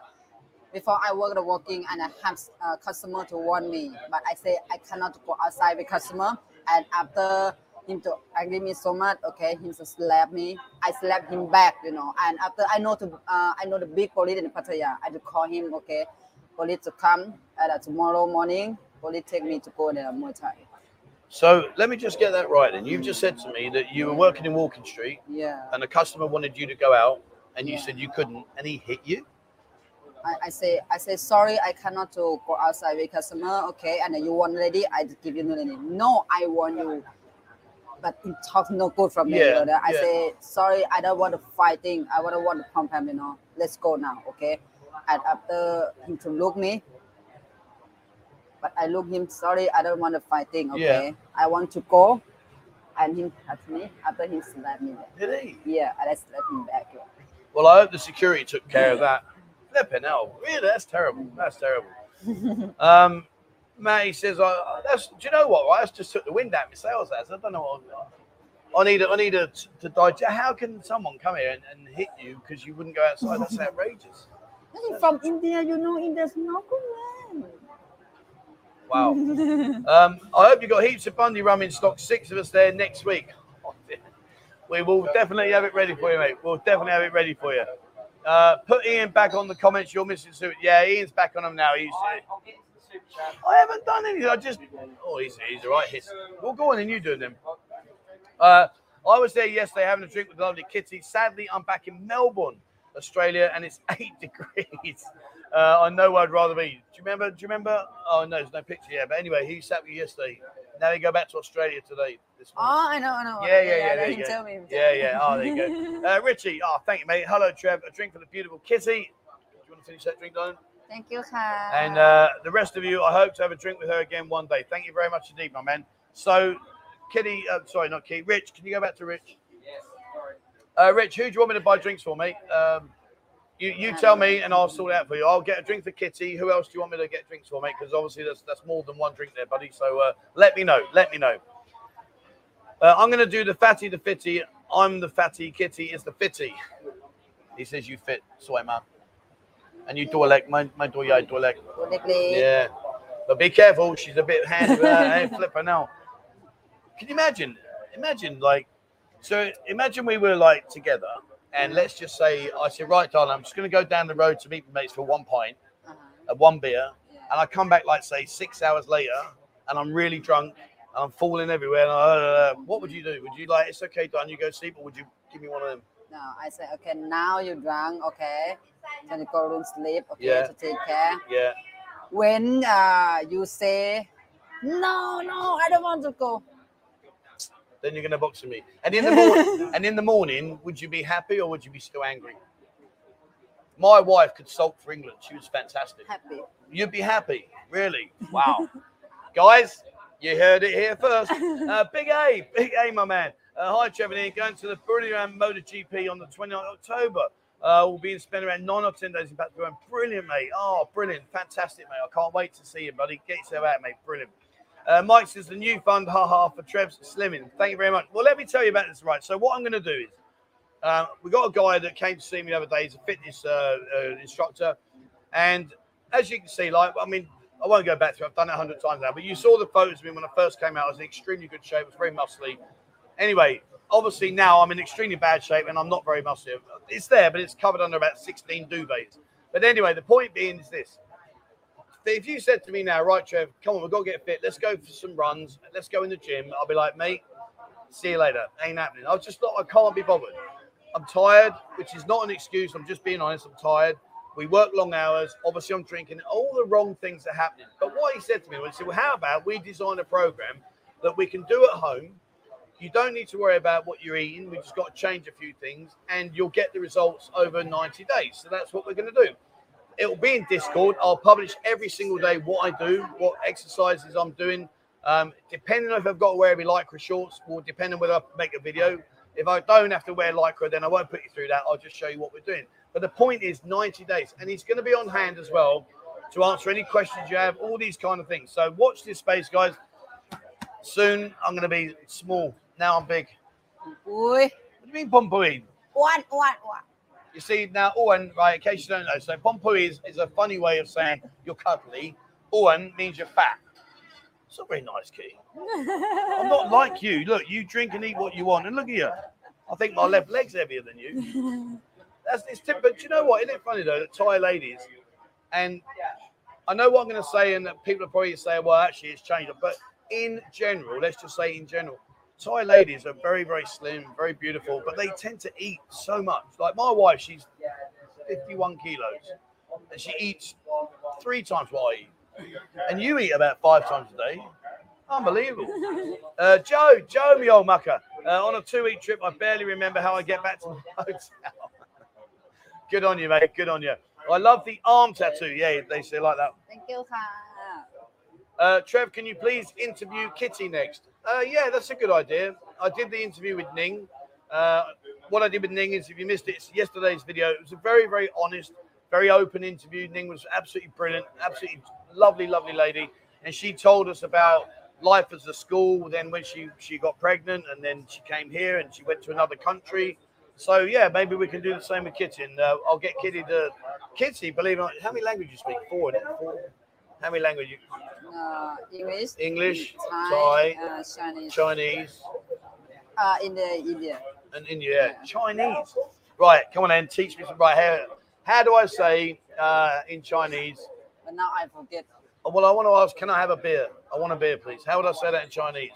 before I work the working and I have uh, customer to want me, but I say I cannot go outside with customer. And after him to angry me so much, okay, him to slap me. I slap him back, you know. And after I know to, uh, I know the big police in Pattaya. I just call him, okay, police to come. And uh, tomorrow morning, police take me to go to Muay Thai. So let me just get that right then. You've just said to me that you were working in Walking Street Yeah. and a customer wanted you to go out and you Yeah. said you couldn't and he hit you? I, I say I say sorry I cannot to go outside with customer okay and then you want lady I give you no lady no I want you but it talk no good from me Yeah, you know? I yeah. say sorry I don't want to fighting I don't want to pump him you know let's go now okay and after him to look me but I look him sorry I don't want to fighting okay I want to go and him touch me after he slap me back. Did he? yeah and I slap him back Well, I hope the security took care of that. Flipping hell. Really, that's terrible. That's terrible. um, Matty says, I, that's, do you know what? right? That's just took the wind out of my sails. That's, I don't know what. I, I need, a, I need a, to digest. How can someone come here and, and hit you because you wouldn't go outside? That's outrageous. from India you know India's no good man Wow. Um, I hope you got heaps of Bundy rum in stock. Six of us there next week. We will definitely have it ready for you, mate. We'll definitely have it ready for you. Uh, put Ian back on the comments. You're missing suit. Yeah, Ian's back on them now. He's. I haven't done anything. I just. Oh, he's he's all right. He's, well, go on and you doing them. Uh, I was there yesterday having a drink with lovely Kitty. Sadly, I'm back in Melbourne, Australia, and it's eight degrees. Uh, I know where I'd rather be. Do you remember? Do you remember? Oh no, there's no picture here. But anyway, he sat with me yesterday. Now they go back to Australia today. This morning. Oh, I know, I know. Yeah, yeah, yeah. There He you tell go. me. tell Yeah, me. yeah. Oh, there you go. Uh, Richie, oh, thank you, mate. Hello, Trev. A drink for the beautiful Kitty. Do you want to finish that drink, darling? Thank you, you, ค่ะ And uh, the rest of you, I hope to have a drink with her again one day. Thank you very much indeed, my man. So, Kitty, uh, sorry, not Kitty. Rich, can you go back to Rich? Yes. Uh, Rich, who do you want me to buy drinks for, mate? Um, you, you tell me, and I'll sort out for you. I'll get a drink for Kitty. Who else do you want me to get drinks for, mate? Because obviously that's that's more than one drink there, buddy. So uh, let me know. Let me know. Uh, I'm going to do the fatty, the fitty. I'm the fatty. Kitty is the fitty. He says you fit, soy man. And you do a leg. My, my do yeah, I do a leg. Yeah. But be careful. She's a bit handy. hey, flipper now. Can you imagine? Imagine like, so imagine we were like together and let's just say I said, right, darling, I'm just going to go down the road to meet my mates for one pint uh-huh. one beer. And I come back, like, say, six hours later, and I'm really drunk and I'm falling everywhere. And I, uh, what would you do? Would you, like, it's okay, darling, you go sleep, or would you give me one of them? No, I say, okay, now you're drunk, okay. Then you go to sleep, okay, yeah. to take care. Yeah. When uh, you say, no, no, I don't want to go then you're gonna box with me. And in the morning, and in the morning, would you be happy or would you be still angry? My wife could sulk for England. She was fantastic. happy You'd be happy, really? Wow, guys, You heard it here first. Uh, Big A, Big A, my man. Uh, hi, Trevor. Ian. Going to the Brilliant MotoGP on the 29th of October. Uh, we'll be in spend around nine or ten days in Baton Brilliant, mate. Oh, brilliant. Fantastic, mate. I can't wait to see you, buddy. Get yourself out, mate. Brilliant. Uh, Mike says the new fund, haha, for Trev's slimming. Thank you very much. Well, let me tell you about this, right? So, what I'm going to do is uh, we got a guy that came to see me the other day. He's a fitness uh, uh, instructor. And as you can see, like, I mean, I won't go back to it. I've done it a hundred times now, but you saw the photos of me when I first came out. I was in extremely good shape. I was very muscly. Anyway, obviously now I'm in extremely bad shape and I'm not very muscular. It's there, but it's covered under about 16 duvets. But anyway, the point being is this. If you said to me now, right, Trev, come on, we've got to get fit. Let's go for some runs. Let's go in the gym. I'll be like, mate, see you later. Ain't happening. I just thought I can't be bothered. I'm tired, which is not an excuse. I'm just being honest. I'm tired. We work long hours. Obviously, I'm drinking. All the wrong things are happening. But what he said to me was, well, how about we design a program that we can do at home? You don't need to worry about what you're eating. We just got to change a few things, and you'll get the results over 90 days. So that's what we're going to do. It'll be in Discord. I'll publish every single day what I do, what exercises I'm doing. Um, depending on if I've got to wear any lycra shorts, will depend on whether I make a video. If I don't have to wear lycra, then I won't put you through that. I'll just show you what we're doing. But the point is 90 days, and he's going to be on hand as well to answer any questions you have, all these kind of things. So watch this space, guys. Soon I'm going to be small. Now I'm big. Ui, What do you mean pompoid? one, one, one. You see now, Owen, right? In case you don't know, so pompoid is, is a funny way of saying you're cuddly. Owen means you're fat. It's not very nice, Key. I'm not like you. Look, you drink and eat what you want, and look at you. I think my left leg's heavier than you. That's it's tip, but do you know what? Isn't it funny though that Thai ladies, and I know what I'm going to say, and that people are probably say, well, actually, it's changed. But in general, let's just say in general, Thai ladies are very, very slim, very beautiful, but they tend to eat so much. Like my wife, she's 51 kilos, and she eats three times what I eat, and you eat about five times a day. Unbelievable. Uh, Joe, Joe, me old mucker. Uh, on a two-week trip, I barely remember how I get back to the hotel. Good on you, mate. Good on you. I love the arm tattoo. Yeah, they say like that. Thank you. Uh, Trev, can you please interview Kitty next? Uh, yeah, that's a good idea. I did the interview with Ning. Uh, what I did with Ning is, if you missed it, it's yesterday's video. It was a very, very honest, very open interview. Ning was absolutely brilliant, absolutely lovely, lovely lady, and she told us about life as a school. Then when she she got pregnant, and then she came here, and she went to another country. So yeah, maybe we can do the same with Kitty, and uh, I'll get Kitty to Kitty. Believe it or not, how many languages you speak? Four. Four. How many languages? Uh, English, English, Thai, uh, Chinese. Chinese, Uh, in the India. and India. Chinese. Right, come on then, teach me some. Right, how, how do I say uh, in Chinese? But now I forget. Oh, Well, I want to ask, can I have a beer? I want a beer, please. How would I say that in Chinese?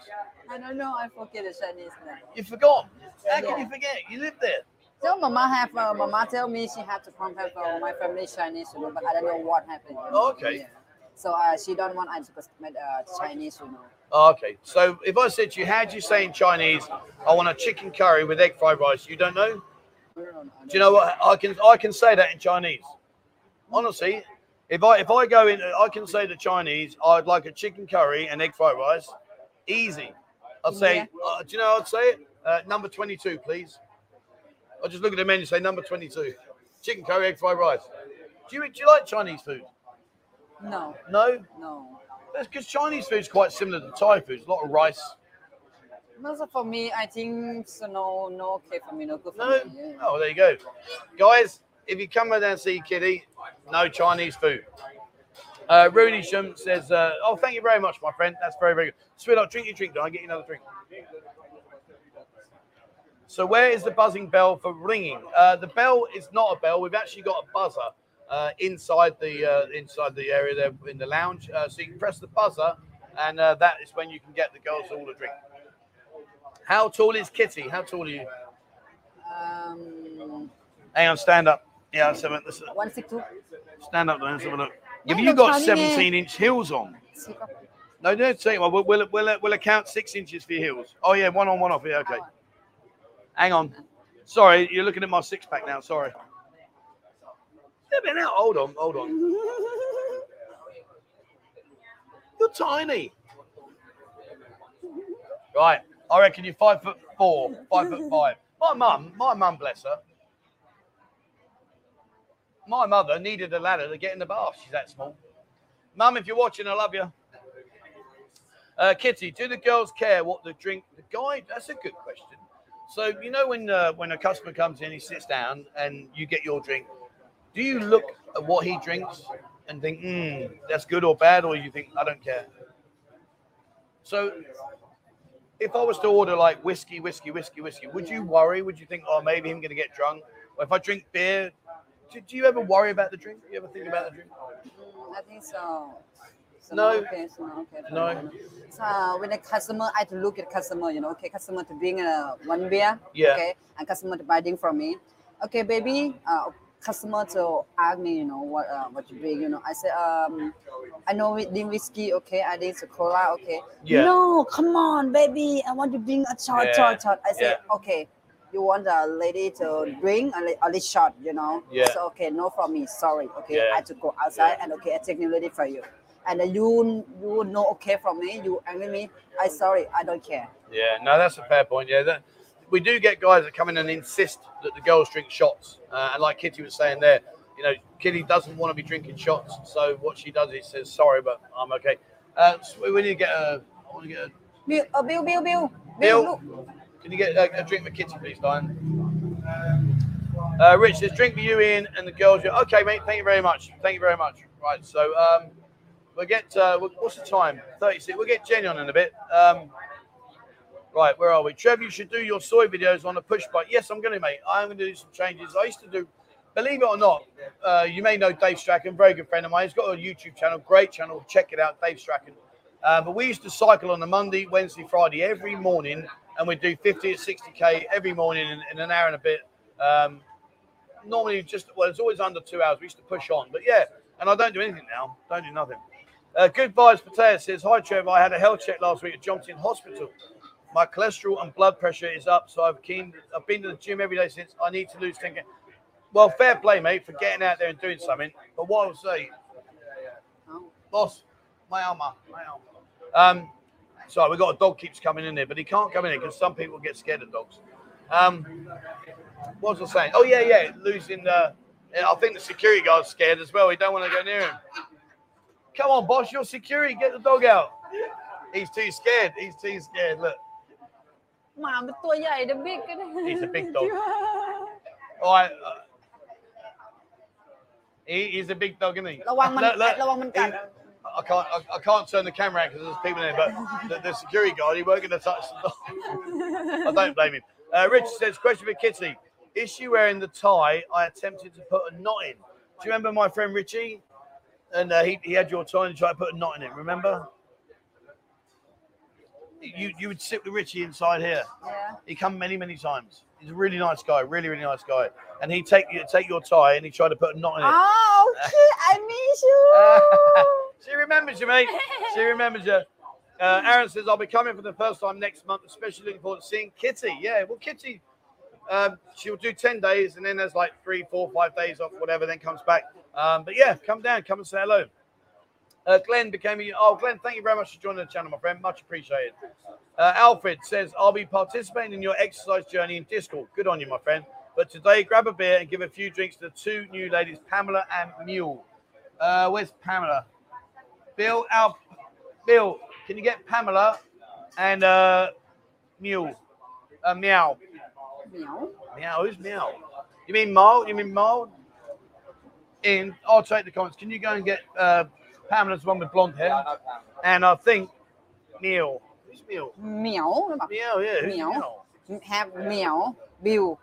I don't know. I forget the Chinese name. You forgot. How can you forget? You live there. So Mama have uh, Mama tell me she have to contact uh, my family Chinese, but I don't know what happened. know. Okay. Yeah. So uh, she don't want I to speak uh, Chinese, you know. Oh, okay. So if I said to you, how do you say in Chinese, I want a chicken curry with egg fried rice? You don't know? No, no, no, Do you know what? I can I can say that in Chinese. Honestly, if I if I go in, I can say to Chinese, I'd like a chicken curry and egg fried rice. Easy. I'd say, Yeah. uh, do you know how I'd say it? Uh, number 22, please. I'll just look at the menu and say number 22. Chicken curry, egg fried rice. Do you, do you like Chinese food? No, No? no. That's because Chinese food's quite similar to Thai food. It's a lot of rice. Also for me, I think so no, no okay for me, no good for No? me. Yeah. Oh, there you go. Guys, if you come down and see Kitty, no Chinese food. Uh, Rooney Shum says, uh, oh, thank you very much, my friend. That's very, very good. Sweetheart, drink your drink. Can I get you another drink? So where is the buzzing bell for ringing? Uh, the bell is not a bell. We've actually got a buzzer uh, inside the uh, inside the area there in the lounge. Uh, so you can press the buzzer, and uh, that is when you can get the girls all a drink. How tall is Kitty? How tall are you? Um, Hang on, stand up. Yeah, let's have a, let's one six two. stand up. Let's have a look. Have you got 17 inch heels on? No, no, say well, we'll, we'll, we'll, we'll account six inches for your heels. Oh, yeah, one on, one off. Yeah, okay. Hang on. Sorry, you're looking at my six pack now. Sorry. Yeah, but now, hold on, hold on. You're tiny. Right. I reckon you're five foot four, five foot five. My mum, my mum, bless her. My mother needed a ladder to get in the bath. She's that small. Mum, if you're watching, I love you. Uh, Kitty, do the girls care what the drink? The guy. That's a good question. So you know when uh, when a customer comes in, he sits down, and you get your drink. Do you look at what he drinks and think, hmm, that's good or bad, or you think I don't care? So if I was to order like whiskey, whiskey, whiskey, whiskey, would you worry? Would you think, oh, maybe I'm going to get drunk? Or if I drink beer, do, do you ever worry about the drink? Do you ever think about the drink? Mm, I think so. So No. Okay, so okay. fine, No. So when a customer, I to look at customer, you know, okay, customer to bring uh, one beer, Yeah. okay, and customer to buy drink from me. Okay, baby, uh, customer to ask me, you know, what uh, what you bring, you know. I said, um, I know we drink whiskey, okay, I drink cola, okay. Yeah. No, come on, baby, I want to bring a shot, Yeah, shot, shot. I say, yeah. okay. You want a lady to drink a, little shot, you know? Yeah. So okay, no from me. Sorry. Okay, Yeah. I have to go outside and okay, I take new lady for you. And then you you know okay from me, you angry me. I sorry, I don't care. Yeah, no, that's a fair point. Yeah, that, we do get guys that come in and insist that the girls drink shots, uh, and like Kitty was saying there, you know, Kitty doesn't want to be drinking shots, so what she does is says, "Sorry, but I'm okay." Uh, so we need to get a. I want to get a. Bill, uh, Bill, Bill, Bill, Bill. look. Can you get a, a drink for Kitty, please, Diane? Uh, Rich says, "Drink for you, Ian, and the girls." Yeah, Okay, mate. Thank you very much. Thank you very much. Right, so um, we'll get. Uh, what's the time? Thirty-six. We'll get Jenny on in a bit. Um, Right, where are we? Trev, you should do your soy videos on a push bike. Yes, I'm going to, mate. I'm going to do some changes. I used to do, believe it or not, uh, you may know Dave Strachan, very good friend of mine. He's got a YouTube channel, great channel. Check it out, Dave Strachan. Uh, but we used to cycle on a Monday, Wednesday, Friday every morning, and we'd do 50 to 60k every morning in, in an hour and a bit. Um, normally, just well, it's always under two hours. We used to push on, but yeah, and I don't do anything now. Don't do nothing. Uh, good vibes. Patea says, "Hi, Trevor. I had a health check last week at Johnson Hospital. My cholesterol and blood pressure is up, so I've keen. I've been to the gym every day since. I need to lose 10 k. Well, fair play, mate, for getting out there and doing something. But what I would say, boss, my armor, my armor. Um, sorry, we got a dog keeps coming in there, but he can't come in here because some people get scared of dogs. Um, what was I saying? Oh yeah, yeah, losing. the. I think the security guard's scared as well. He don't want to go near him. Come on, boss, you're security. Get the dog out. He's too scared. He's too scared. Look. หมาเป็นตัวใหญ่ the big He's a big dog. All right. Uh, he, he's a big dog, isn't he? ระวังมัน Look, look, ระวังมันกัด he- I can't. I, I can't turn the camera out because there's people in there. But the, the security guard, he weren't going to touch the dog. I don't blame him. Uh, Richard says, question for Kitty: Is she wearing the tie I attempted to put a knot in? Do you remember my friend Richie? And uh, he, he had your tie and tried to put a knot in it. Remember? You you would sit with Richie inside here. yeah He come many many times. He's a really nice guy, really really nice guy. And he take you take your tie and he tried to put a knot in it. oh okay I miss you she remembers you, mate. She remembers you. Uh, Aaron says, I'll be coming for the first time next month, especially looking forward to seeing Kitty. Yeah, well, Kitty, um, she'll do 10 days and then there's like three, four, five days off, whatever, then comes back. Um, but yeah, come down, come and say hello. Uh, Glenn became a. Oh, Glenn, thank you very much for joining the channel, my friend. Much appreciated. Uh, Alfred says, I'll be participating in your exercise journey in Discord. Good on you, my friend. But today, grab a beer and give a few drinks to the two new ladies, Pamela and Mule. Uh, where's Pamela? Bill, Al, Bill, can you get Pamela and uh, Mule? Uh, meow. Meow. Meow. Who's meow? You mean Mole? You mean Mole? And I'll take the comments. Can you go and get uh, Pamela's the one with blonde hair. Yeah, I and I think Neil. Who's Neil? Neil. Neil. yeah. Neil. Have Neil. Bill.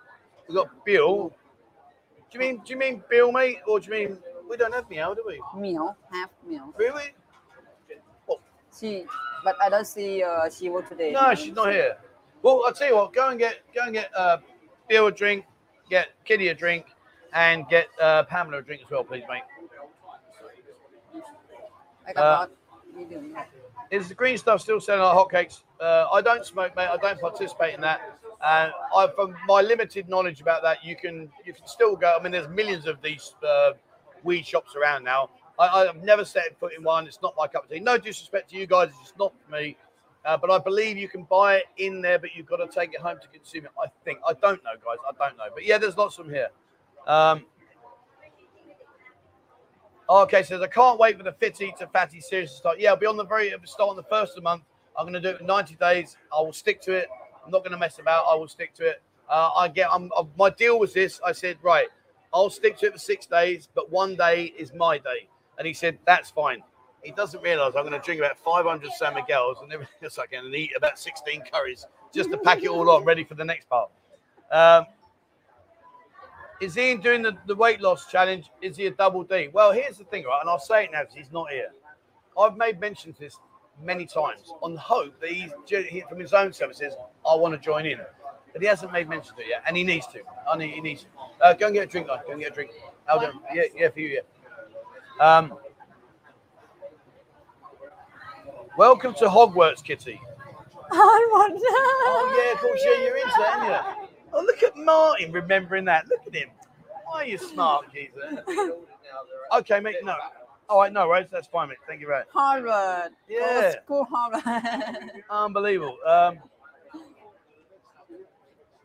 We got Bill. Do you mean do you mean Bill, mate, or do you mean we don't have Neil, do we? Neil. have Neil. Really? What? She, but I don't see uh, she will today. No, she's not here. Well, I'll tell you what. Go and get go and get uh, Bill a drink, get Kitty a drink, and get uh, Pamela a drink as well, please, mate. I got Uh, Is the green stuff still selling like hotcakes? Uh, I don't smoke, mate. I don't participate in that. And I, from my limited knowledge about that, you can you can still go. I mean, there's millions of these uh, weed shops around now. I, I've never set foot in one. It's not my cup of tea. No disrespect to you guys. It's just not for me. Uh, but I believe you can buy it in there, but you've got to take it home to consume it. I think. I don't know, guys. I don't know. But yeah, there's lots of them here. Um, okay, so I can't wait for the Fitty to Fatty series to start. Yeah, I'll be on the very start on the first of the month. I'm going to do it in 90 days. I will stick to it. I'm not going to mess about. I will stick to it. Uh, I get. I'm, uh, my deal was this. I said, right, I'll stick to it for six days, but one day is my day. And he said, that's fine. He doesn't realize I'm going to drink about 500 San Miguel's and everything else I can and eat about 16 curries just to pack it all on, ready for the next part. Um, is Ian doing the, the weight loss challenge? Is he a double D? Well, here's the thing, right? And I'll say it now because he's not here. I've made mention to this many times on the hope that he's he, from his own services. I want to join in, but he hasn't made mention to it yet, and he needs to. I need, he needs to. Uh, go and get a drink, guys. Go and get a drink. I'll do. Yeah, yeah, for you, yeah. Um, welcome to Hogwarts, Kitty. I wonder. Oh yeah, of course, yeah, you're into that, aren't you? Oh, look at Martin remembering that. Look at him. Why are you smart, geezer? Okay, mate. No. All right, no worries. That's fine, mate. Thank you, much. Harvard. Yeah. Go school Harvard. Unbelievable. Um,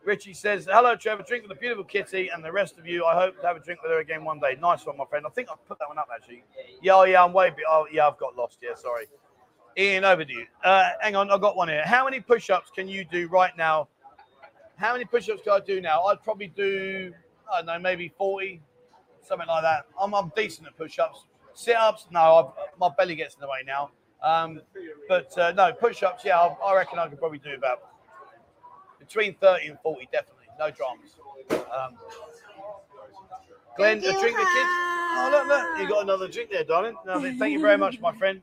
Richie says, "Hello, Trevor. Drink with the beautiful Kitty and the rest of you. I hope to have a drink with her again one day. Nice one, my friend. I think I've put that one up actually. Yeah, oh, yeah. I'm way. be- Oh, yeah. I've got lost. Yeah, sorry. Ian, over to you. Uh, hang on, I've got one here. How many push-ups can you do right now? How many push-ups can I do now? I'd probably do, I don't know, maybe 40, something like that. I'm, I'm decent at push-ups. Sit-ups, no, I've, my belly gets in the way now. Um, but uh, no, push-ups, yeah, I, I reckon I could probably do about between 30 and 40, definitely. No dramas. Um, Glenn, Thank a drink the kids. Oh, look, look, you got another drink there, darling. Lovely. Thank you very much, my friend.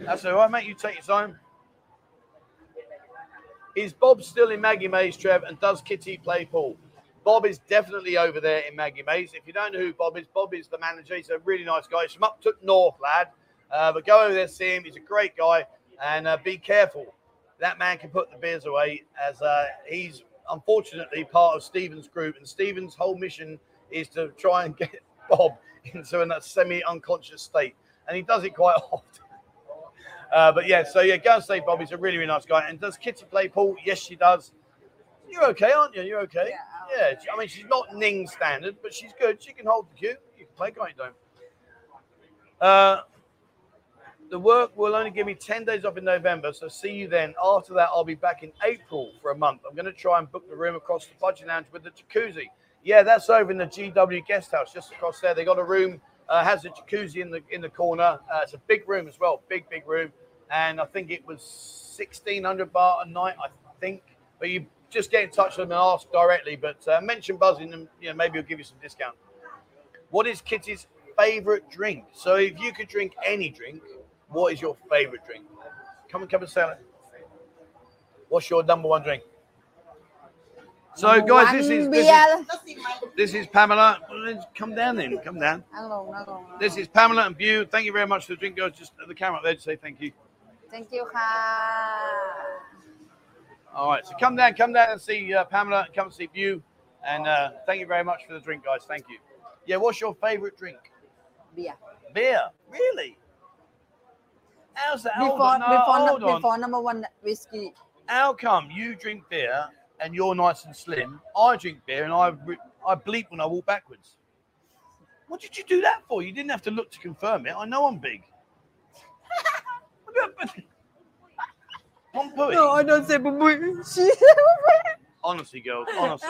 That's all right, mate. You take your time. Is Bob still in Maggie Mays, Trev? And does Kitty play pool? Bob is definitely over there in Maggie Mays. If you don't know who Bob is, Bob is the manager. He's a really nice guy. He's from up to North, lad. Uh, but go over there, see him. He's a great guy. And uh, be careful. That man can put the beers away as uh, he's unfortunately part of Stephen's group. And Stephen's whole mission is to try and get Bob into a semi unconscious state. And he does it quite often. Uh, but yeah, so yeah, go and say Bobby's a really, really nice guy. And does Kitty play pool? Yes, she does. You're okay, aren't you? You're okay. Yeah. Yeah. I mean, she's not Ning standard, but she's good. She can hold the cue. You can play, can't you? Don't. Uh, the work will only give me 10 days off in November, so see you then. After that, I'll be back in April for a month. I'm going to try and book the room across the Buzzin Lounge with the jacuzzi. Yeah, that's over in the GW guest house, just across there. They got a room, uh, has a jacuzzi in the in the corner. Uh, it's a big room as well, big big room, and I think it was 1600 baht a night, I think. But you just get in touch with them and ask directly. But uh, mention buzzing, and you know maybe he'll give you some discount. What is Kitty's favorite drink? So if you could drink any drink, what is your favorite drink? Come and come and say it. What's your number one drink? So, guys, this is this is, this is Pamela. Come down then. Come down. This is Pamela and Bew. Thank you very much for the drink, guys. Just the camera up there to say thank you. Thank you. All right. So come down. Come down and see uh, Pamela. Come and see Bew. And uh, thank you very much for the drink, guys. Thank you. Yeah. What's your favorite drink? Beer. Beer. Really? How's that? Before, no, before, no, before number one whiskey. How come you drink beer and you're nice and slim? I drink beer and I I bleep when I walk backwards. What did you do that for? You didn't have to look to confirm it. I know I'm big. No I don't say Honestly, girls, honestly.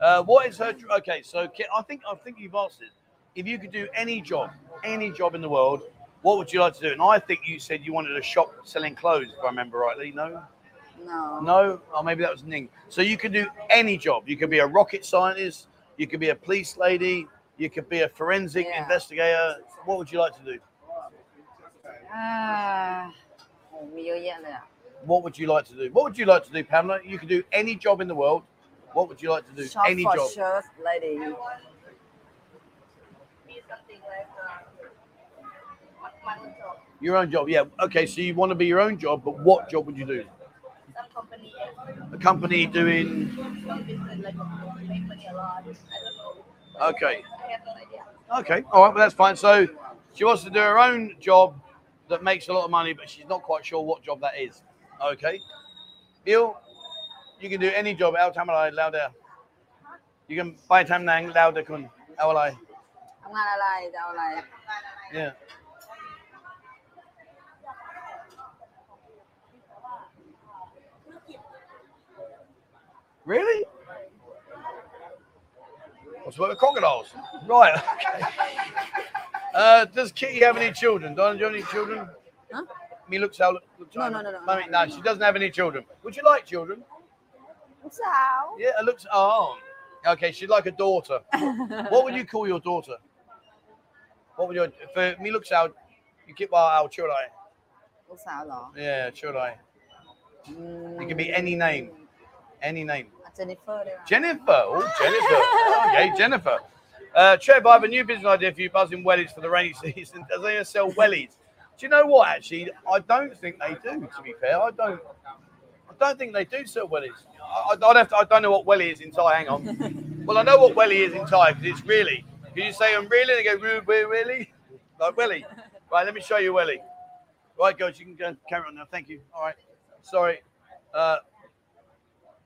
Uh, what is her? dr- Okay, so I think I think you've asked it. If you could do any job, any job in the world, what would you like to do? And I think you said you wanted a shop selling clothes, if I remember rightly. No, no. No? Oh, maybe that was Ning. So you can do any job. You could be a rocket scientist. You could be a police lady. You could be a forensic yeah. investigator. What would you like to do? Uh, what would you like to do? What would you like to do, Pamela? You could do any job in the world. What would you like to do? Shop any job. Shirt, lady. Your own job, yeah. Okay, so you want to be your own job, but what job would you do? company. A company doing. Okay. Okay. All right. Well, that's fine. So she wants to do her own job that makes a lot of money, but she's not quite sure what job that is. Okay. Bill, you can do any job. Al tamalai louder. You can buy tam nang Can kun. Awalai. Yeah. Really? What's about the crocodiles? Right. Okay. uh, does Kitty have any children? Donna, do you have any children? Huh? Me looks out. Looks no, no, no, no, Mummy, no, no, she doesn't have any children. Would you like children? Looks out. Yeah, it looks. Oh, okay. She'd like a daughter. what would you call your daughter? What would your for me looks out? You keep our out, should I? Looks out, Yeah, should I? Mm. It could be any name, any name. Jennifer. Jennifer. Oh, Jennifer. okay, Jennifer. Uh, Trev, I have a new business idea for you buzzing wellies for the rainy season. Does they sell wellies? Do you know what? Actually, I don't think they do. To be fair, I don't. I don't think they do sell wellies. I, I don't have to, I don't know what wellie is in Thai. Hang on. well, I know what wellie is in Thai because it's really. Can you say I'm really? They go really, really, like wellie. Right, let me show you wellie. Right, girls, you can go carry on now. Thank you. All right. Sorry. Uh,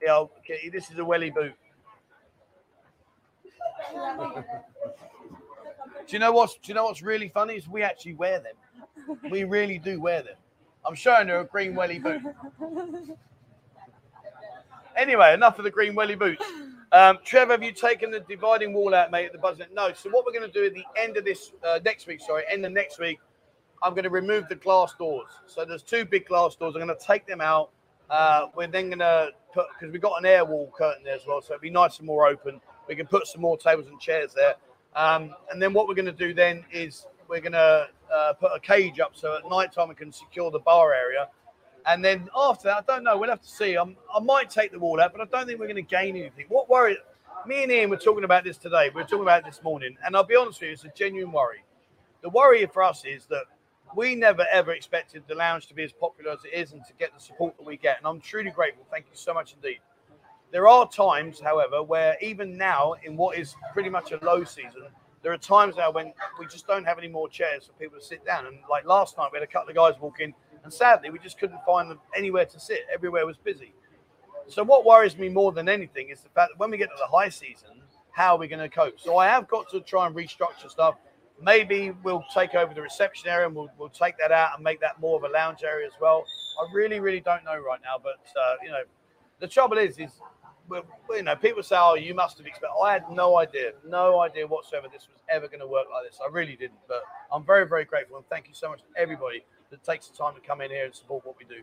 yeah, okay. This is a welly boot. Do you know what's do you know what's really funny is we actually wear them. We really do wear them. I'm showing her a green welly boot. Anyway, enough of the green welly boots. Um, Trevor, have you taken the dividing wall out, mate, at the buzzer? No. So what we're going to do at the end of this uh, next week, sorry, end of next week, I'm going to remove the glass doors. So there's two big glass doors. I'm going to take them out. Uh, we're then going to put because we've got an air wall curtain there as well, so it'll be nice and more open. We can put some more tables and chairs there. Um, and then what we're going to do then is we're going to uh, put a cage up so at night time we can secure the bar area. And then after that, I don't know. We'll have to see. I'm, I might take the wall out, but I don't think we're going to gain anything. What worry? Me and Ian were talking about this today. We were talking about this morning, and I'll be honest with you, it's a genuine worry. The worry for us is that we never ever expected the lounge to be as popular as it is and to get the support that we get. And I'm truly grateful. Thank you so much indeed. There are times, however, where even now, in what is pretty much a low season, there are times now when we just don't have any more chairs for people to sit down. And like last night, we had a couple of guys walk in, and sadly, we just couldn't find them anywhere to sit. Everywhere was busy. So what worries me more than anything is the fact that when we get to the high season, how are we going to cope? So I have got to try and restructure stuff. Maybe we'll take over the reception area and we'll, we'll take that out and make that more of a lounge area as well. I really, really don't know right now, but uh, you know, the trouble is, is you know, people say, "Oh, you must have expected." I had no idea, no idea whatsoever this was ever going to work like this. I really didn't, but I'm very, very grateful and thank you so much to everybody that takes the time to come in here and support what we do.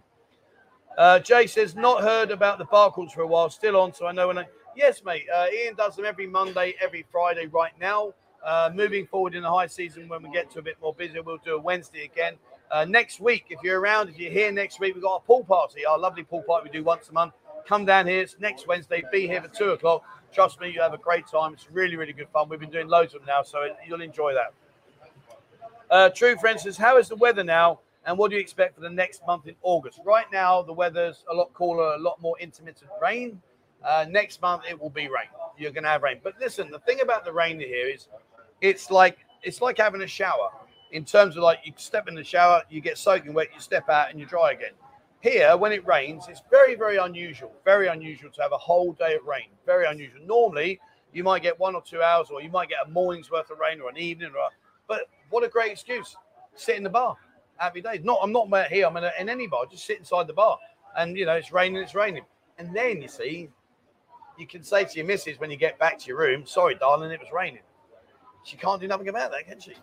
Uh, Jay says, not heard about the bar calls for a while, still on, so I know when I. Yes, mate. Uh, Ian does them every Monday, every Friday right now. Uh, moving forward in the high season, when we get to a bit more busy, we'll do a Wednesday again. Uh, next week, if you're around, if you're here next week, we've got a pool party, our lovely pool party we do once a month. Come down here. It's next Wednesday. Be here for two o'clock. Trust me, you have a great time. It's really, really good fun. We've been doing loads of them now, so you'll enjoy that. Uh, True Friend says, How is the weather now? And what do you expect for the next month in August? Right now, the weather's a lot cooler, a lot more intermittent rain. Uh, next month, it will be rain. You're going to have rain. But listen, the thing about the rain here is it's like it's like having a shower in terms of like you step in the shower, you get soaking wet, you step out and you dry again. Here, when it rains, it's very, very unusual. Very unusual to have a whole day of rain. Very unusual. Normally, you might get one or two hours, or you might get a morning's worth of rain, or an evening. Or but what a great excuse! Sit in the bar, happy days. Not, I'm not here. I'm in, a, in any bar. Just sit inside the bar, and you know it's raining. It's raining, and then you see, you can say to your missus when you get back to your room, "Sorry, darling, it was raining." She can't do nothing about that, can she?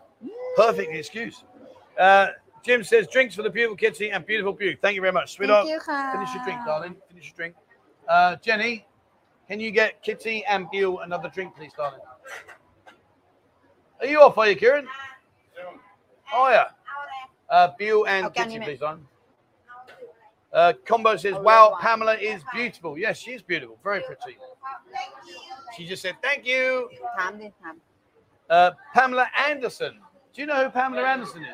Perfect excuse. Uh, Jim says, drinks for the beautiful Kitty and beautiful Beauty. Thank you very much, sweetheart. Thank you Finish your drink, darling. Finish your drink. Uh, Jenny, can you get Kitty and Bew another drink, please, darling? Are you off, are you, Kieran? Oh, yeah. Uh, Bew and Okay, Kitty, please, darling. Uh, Combo says, wow, Pamela is beautiful. Yes, she is beautiful. Very pretty. She just said, thank you. Uh, Pamela Anderson. Do you know who Pamela Anderson is?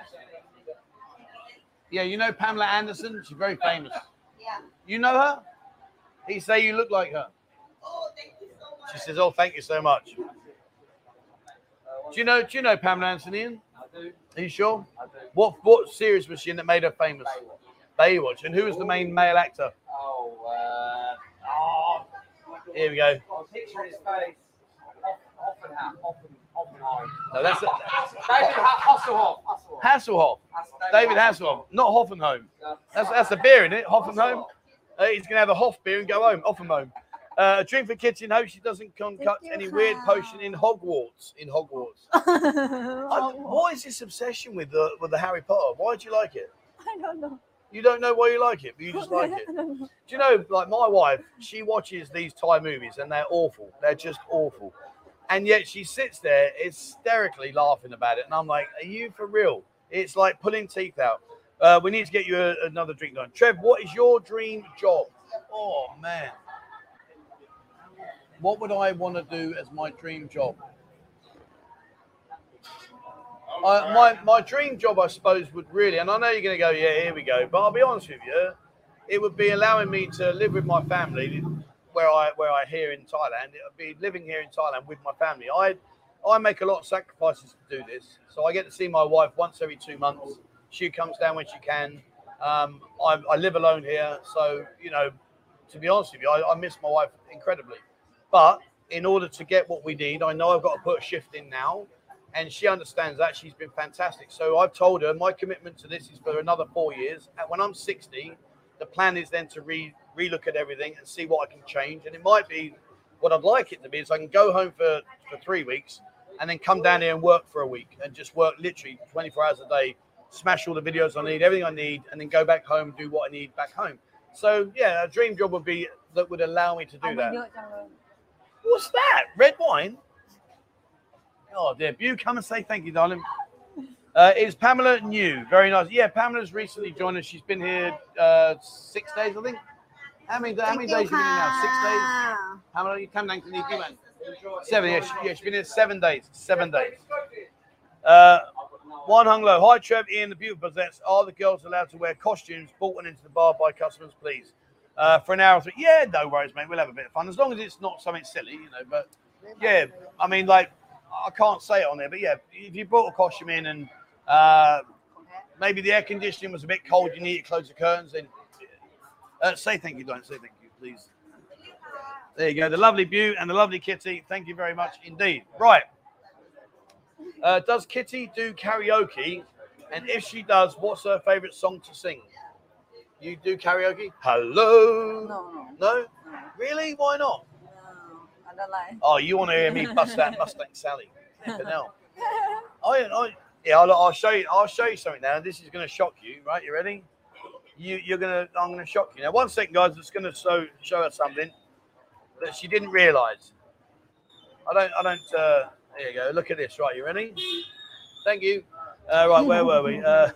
Yeah, you know Pamela Anderson? She's very famous. Yeah. You know her? He say you look like her. Oh, thank you so much. She says, Oh, thank you so much. Do you know do you know Pamela Anderson Ian? I do. Are you sure? I do. What what series was she in that made her famous? Baywatch. Baywatch. And who was the main oh. male actor? Oh, uh, oh. Here we go. Picture his face. No, that's David Hasselhoff. Hasselhoff. Hasselhoff. David Hasselhoff, not Hoffenheim. That's that's a beer in it. Hoffenheim. Uh, he's gonna have a Hoff beer and go home. Hoffenheim. Uh, a drink for Kitchen. Hope she doesn't concoct you, any weird potion in Hogwarts. In Hogwarts. I, what is this obsession with the with the Harry Potter? Why do you like it? I don't know. You don't know why you like it, but you just like it. I don't know. Do you know, like my wife, she watches these Thai movies and they're awful. They're just awful. And yet she sits there hysterically laughing about it. And I'm like, are you for real? It's like pulling teeth out. Uh, we need to get you a, another drink done. Trev, what is your dream job? Oh, man. What would I want to do as my dream job? I, my my dream job, I suppose, would really, and I know you're going to go, yeah, here we go. But I'll be honest with you, it would be allowing me to live with my family where I where I here in Thailand. Would be living here in Thailand with my family. I I make a lot of sacrifices to do this, so I get to see my wife once every two months. She comes down when she can. Um, I, I live alone here, so you know, to be honest with you, I, I miss my wife incredibly. But in order to get what we need, I know I've got to put a shift in now and she understands that. She's been fantastic. So I've told her my commitment to this is for another four years. And when I'm 60, the plan is then to re relook at everything and see what I can change. And it might be what I'd like it to be is I can go home for, for three weeks and then come down here and work for a week and just work literally 24 hours a day, smash all the videos I need, everything I need, and then go back home and do what I need back home. So yeah, a dream job would be that would allow me to do that. What's that? Red wine? Oh dear, you come and say thank you, darling. Uh, is Pamela new? Very nice. Yeah, Pamela's recently joined us. She's been here uh, six days, I think. How many, how many days have you been here now? Six days? Pamela, you come down to man. Seven, yeah, she, yeah, she's been here seven days. Seven days. Uh, one hung low. Hi, Trev, Ian, the beautiful possess. Are the girls allowed to wear costumes brought into the bar by customers, please? Uh, for an hour or three. Yeah, no worries, mate. We'll have a bit of fun as long as it's not something silly, you know. But yeah, I mean, like, I can't say it on there, but yeah, if you brought a costume in and uh, maybe the air conditioning was a bit cold, you need to close the curtains, then uh, say thank you, don't say thank you, please. There you go, the lovely Bew and the lovely Kitty. Thank you very much indeed. Right. Uh, does Kitty do karaoke? And if she does, what's her favorite song to sing? You do karaoke? Hello. No, no, No? Really? Why not? no. I don't like. Oh, you want to hear me bust that Mustang Sally? Hell. I, I, yeah, I'll, I'll show you. I'll show you something now. This is going to shock you, right? You ready? You, you're gonna. I'm going to shock you now. One second, guys. It's going to show show her something that she didn't realise. I don't. I don't. Uh, there you go. Look at this. Right, you ready? Thank you. Uh, right, where were we? Uh,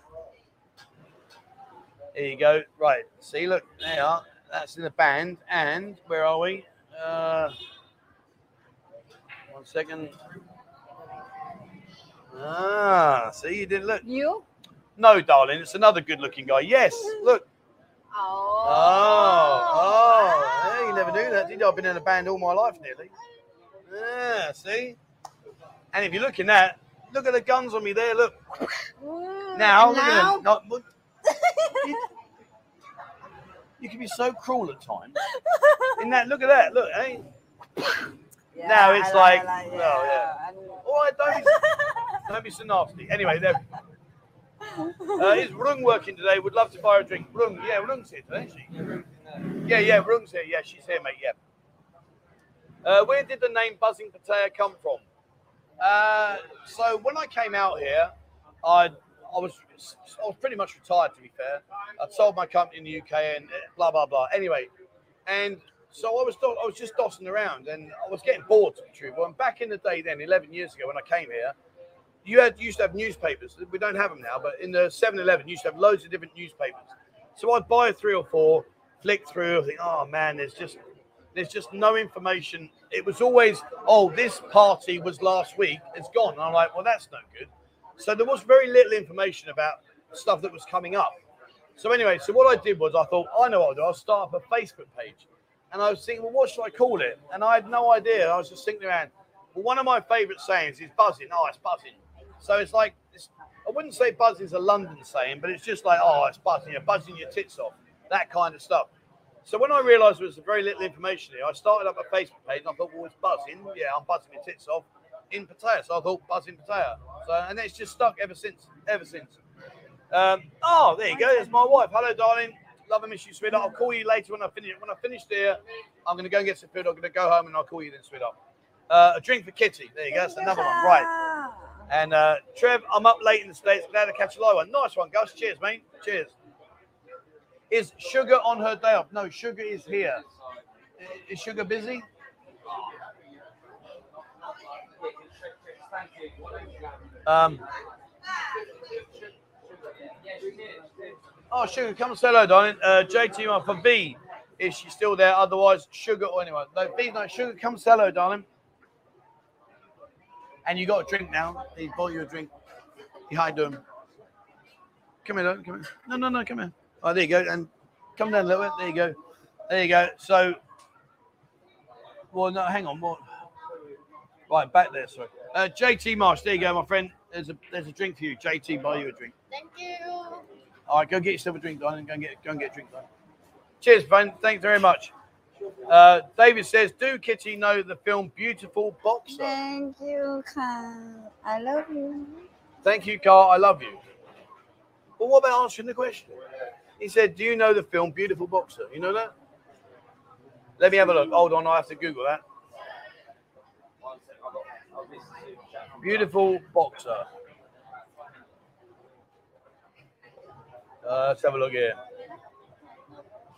there you go. Right. See, look, there you are. That's in the band. And where are we? Uh, one second. Ah, see, you didn't look. You? No, darling, it's another good-looking guy. Yes, look. Oh. Oh, oh, hey, you never knew that, did you? I've been in a band all my life, nearly. Yeah, see. And if you're looking at, look at the guns on me there. Look Mm, now, look at them. Look. you, you can be so cruel at times. In that, look at that. Look, hey. Yeah, now it's I like- I oh, yeah. All right, don't don't be so nasty. Anyway, there. Uh, is Rung working today? Would love to buy a drink. Rung, yeah, Rung's here today, isn't she? Yeah, yeah, Rung's here. Yeah, she's here, mate. Yeah. Uh, where did the name Buzzin Pattaya come from? Uh, so when I came out here, I I was I was pretty much retired to be fair. I sold my company in the UK and uh, blah blah blah. Anyway, and so I was I was just dossing around and I was getting bored to be true. Well, back in the day then, 11 years ago when I came here, you had used to have newspapers. We don't have them now, but in the 7-Eleven, you used to have loads of different newspapers. So I'd buy three or four, flick through, think, oh man, there's just there's just no information. It was always, oh, this party was last week, it's gone. And I'm like, well, that's no good. So there was very little information about stuff that was coming up. So anyway, so what I did was I thought, I know what I'll do. I'll start up a Facebook page. And I was thinking, well, what should I call it? And I had no idea. I was just thinking around. Well, one of my favorite sayings is buzzing. Oh, it's buzzing. So it's like it's, I wouldn't say buzzing's a London saying, but it's just like oh, it's buzzing, you're buzzing your tits off, that kind of stuff. So when I realised there was very little information here, I started up a Facebook page and I thought, well, it's buzzing. Yeah, I'm buzzing my tits off in Pattaya. So I thought buzzing Pattaya. So and it's just stuck ever since. Ever since. Um, oh, there you go. There's my wife. Hello, darling. Love and miss you, sweetheart. I'll call you later when I finish. When I finish here, I'm going to go and get some food. I'm going to go home and I'll call you then, sweetheart. Uh, a drink for Kitty. There you go. That's another one. Right. And uh, Trev, I'm up late in the States. Glad to catch a live one. Nice one, Gus. Cheers, mate. Cheers. Is Sugar on her day off? No, Sugar is here. Is Sugar busy? Um, oh, Sugar, come and say hello, darling. Uh, JT for B. Is she still there? Otherwise, Sugar or anyone. No, B, no, Sugar, come and say hello, darling. And you got a drink now. He bought you a drink. He hi to him. Come here. Come here. No, no, no, come here. Oh, there you go. And come down a little bit. There you go. There you go. So, well, no, hang on. What? Right, back there. Sorry. Uh, JT Marsh. There you go, my friend. There's a there's a drink for you. JT, buy you a drink. Thank you. All right, go get yourself a drink, darling. Go and get go and get a drink, darling. Cheers, friend. Thanks very much. Uh, David says, "Do Kitty know the film Beautiful Boxer?" Thank you, Carl. I love you. Thank you, Carl. I love you. But what about answering the question? He said, Do you know the film Beautiful Boxer? You know that? Let me have a look. Hold on, I have to Google that. Beautiful Boxer. Uh, let's have a look here.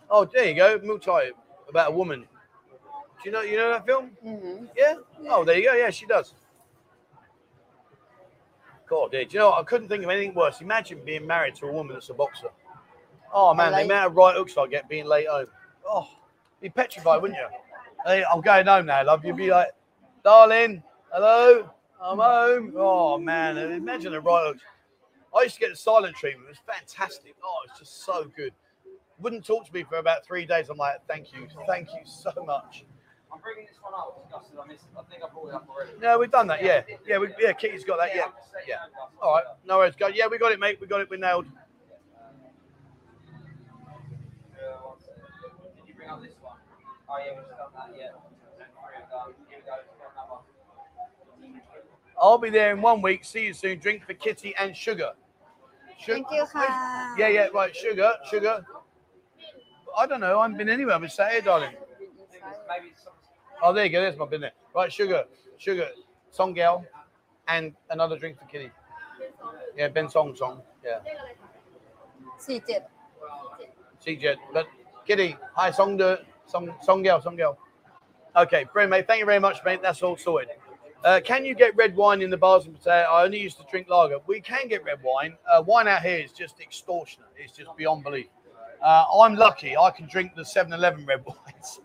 Oh, there you go. Multi about a woman. Do you know you know that film? Mm-hmm. Yeah. Oh, there you go. Yeah, she does. God, dude. You know what? I couldn't think of anything worse. Imagine being married to a woman that's a boxer. Oh man, the amount of right hooks I get being late home. Oh, be petrified, wouldn't you? Hey, I'm going home now, love. You'd be like, darling, hello, I'm home. Oh man, imagine the right hooks. I used to get the silent treatment. It was fantastic. Oh, it's just so good. Wouldn't talk to me for about three days. I'm like, thank you, thank you so much. I'm bringing this one up. Discussing on this. I think I brought it up already. No, we've done that. Yeah, yeah, we, yeah. Kitty's got that. Yeah, yeah. All right, no worries. Go. Yeah, we got it, mate. We got it. We nailed. Did you bring up this one? Oh yeah, we've done that. Yeah. Three have done. Here we go. We've. I'll be there in one week. See you soon. Drink for Kitty and sugar. Su- Thank you, Khan. Yeah, yeah, right. Sugar, sugar. I don't know. I haven't been anywhere. I've been sat here, darling. Oh, there you go. There's my bin there. Right, sugar, sugar, song Songel, and another drink for Kitty. Yeah, Ben Song Song. Yeah. Sea Jet. Sea Jet. But Kitty, hi, Song De, Song Songel, Songel. Okay, friend mate. Thank you very much, mate. That's all sorted. Uh, can you get red wine in the bars and Pattaya? I only used to drink lager. We can get red wine. Uh, wine out here is just extortionate. It's just beyond belief. Uh, I'm lucky. I can drink the 7-Eleven red wine, so,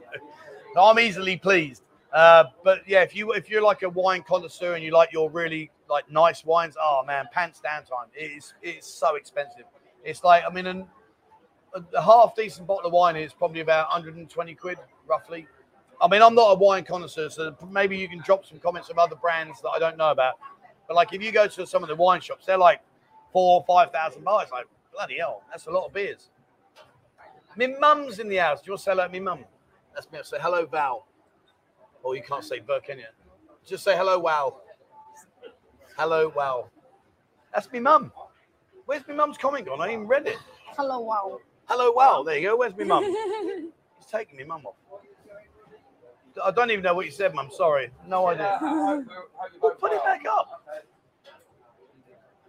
I'm easily pleased. Uh, but yeah, if you if you're like a wine connoisseur and you like your really like nice wines, oh man, pants down time. It is it's so expensive. It's like I mean, an, a, half decent bottle of wine is probably about 120 quid roughly. I mean, I'm not a wine connoisseur, so maybe you can drop some comments of other brands that I don't know about. But like, if you go to some of the wine shops, they're like four or five thousand bucks. Like, bloody hell, that's a lot of beers. My mum's in the house. Do you want to say hello to my mum? That's me. I'll say hello, Val. Oh, you can't say Ver, can you? Just say hello, Wow. Hello, Wow. That's me mum. Where's my mum's comment gone? I even read it. Hello, Wow. Hello, Wow. There you go. Where's my mum? He's taking me mum off. I don't even know what you said, mum. Sorry. No idea. well, put it back up.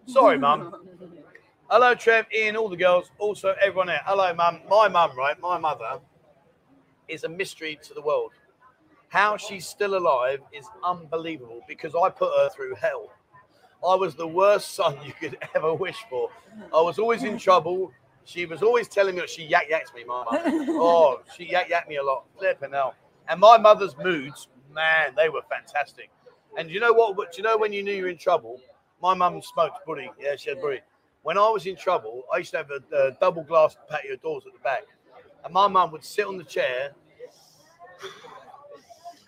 Sorry, mum. Hello, Trev, Ian, all the girls, also everyone there. Hello, mum. My mum, right? My mother is a mystery to the world. How she's still alive is unbelievable because I put her through hell. I was the worst son you could ever wish for. I was always in trouble. She was always telling me that she yak yaks me, my mum. Oh, she yak yak me a lot. Flipping hell. And my mother's moods, man, they were fantastic. And you know what? Do you know when you knew you were in trouble? My mum smoked buddy. Yeah, she had buddy. When I was in trouble, I used to have a, a double glass patio doors at the back. And my mum would sit on the chair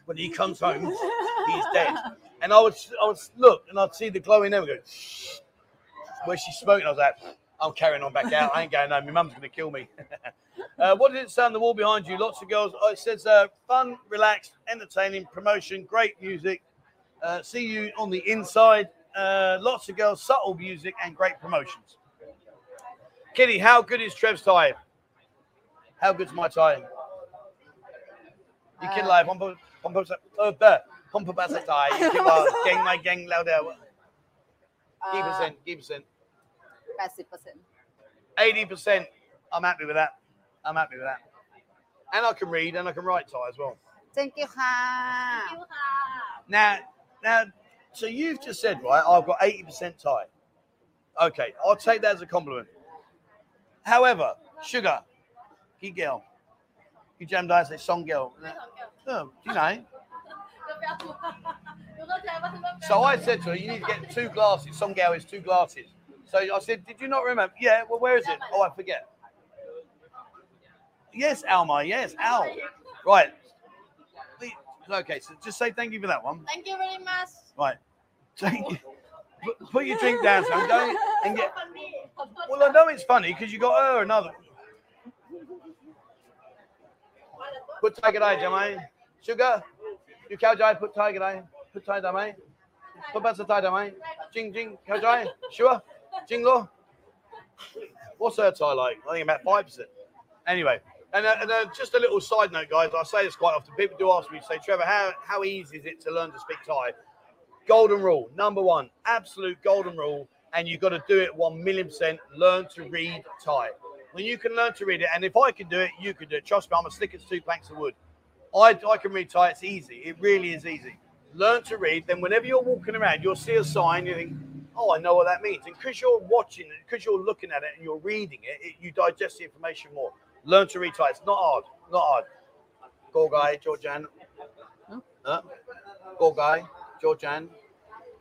when he comes home, he's dead. And I would, I would look and I'd see the glowing there. Go, where she's smoking. I was like, I'm carrying on back out. I ain't going home. My mum's going to kill me. uh, what did it say on the wall behind you? Lots of girls. Oh, it says uh, fun, relaxed, entertaining, promotion, great music. Uh, see you on the inside uh, lots of girls, subtle music, and great promotions. Kitty, how good is Trev's tie? How good's my tie? You kid live, pump pump pump pump tie. You gang my gang louder. Give percent, percent. Eighty percent. Eighty percent. I'm happy with that. I'm happy with that. And I can read and I can write Thai as well. Thank you, ha. Thank you, ha. Now, now, so you've just said, right, I've got 80% tight. Okay, I'll take that as a compliment. However, sugar, key girl, you jammed eyes say song girl. Oh, you know. So I said to her, you need to get two glasses. Song girl is two glasses. So I said, did you not remember? Yeah, well, where is it? Oh, I forget. Yes, Alma, yes, Al. Right. Okay, so just say thank you for that one. Thank you very much. Right. Take, put, put your drink down, son. Don't and get. Well, I know it's funny because you got her another. Put tiger eye, Jamai. Sugar. You cow jai, put tiger eye. Put tiger eye. Put back the tiger eye. Jing jing, cow jai. Sure. Jing. What's her tie like? I think about five percent. Anyway. And, uh, and uh, just a little side note, guys. I say this quite often. People do ask me, say, Trevor, how, how easy is it to learn to speak Thai? Golden rule, number one, absolute golden rule, and you've got to do it one million percent. Learn to read Thai. When you can learn to read it, and if I can do it, you can do it. Trust me, I'm a stick as two planks of wood. I, I can read Thai. It's easy. It really is easy. Learn to read. Then whenever you're walking around, you'll see a sign. You think, oh, I know what that means. And because you're watching it, because you're looking at it and you're reading it, it, you digest the information more. Learn to read Thai. It's not hard. Not hard. Go guy, Georgian. Oh. Huh? Go guy, Georgian.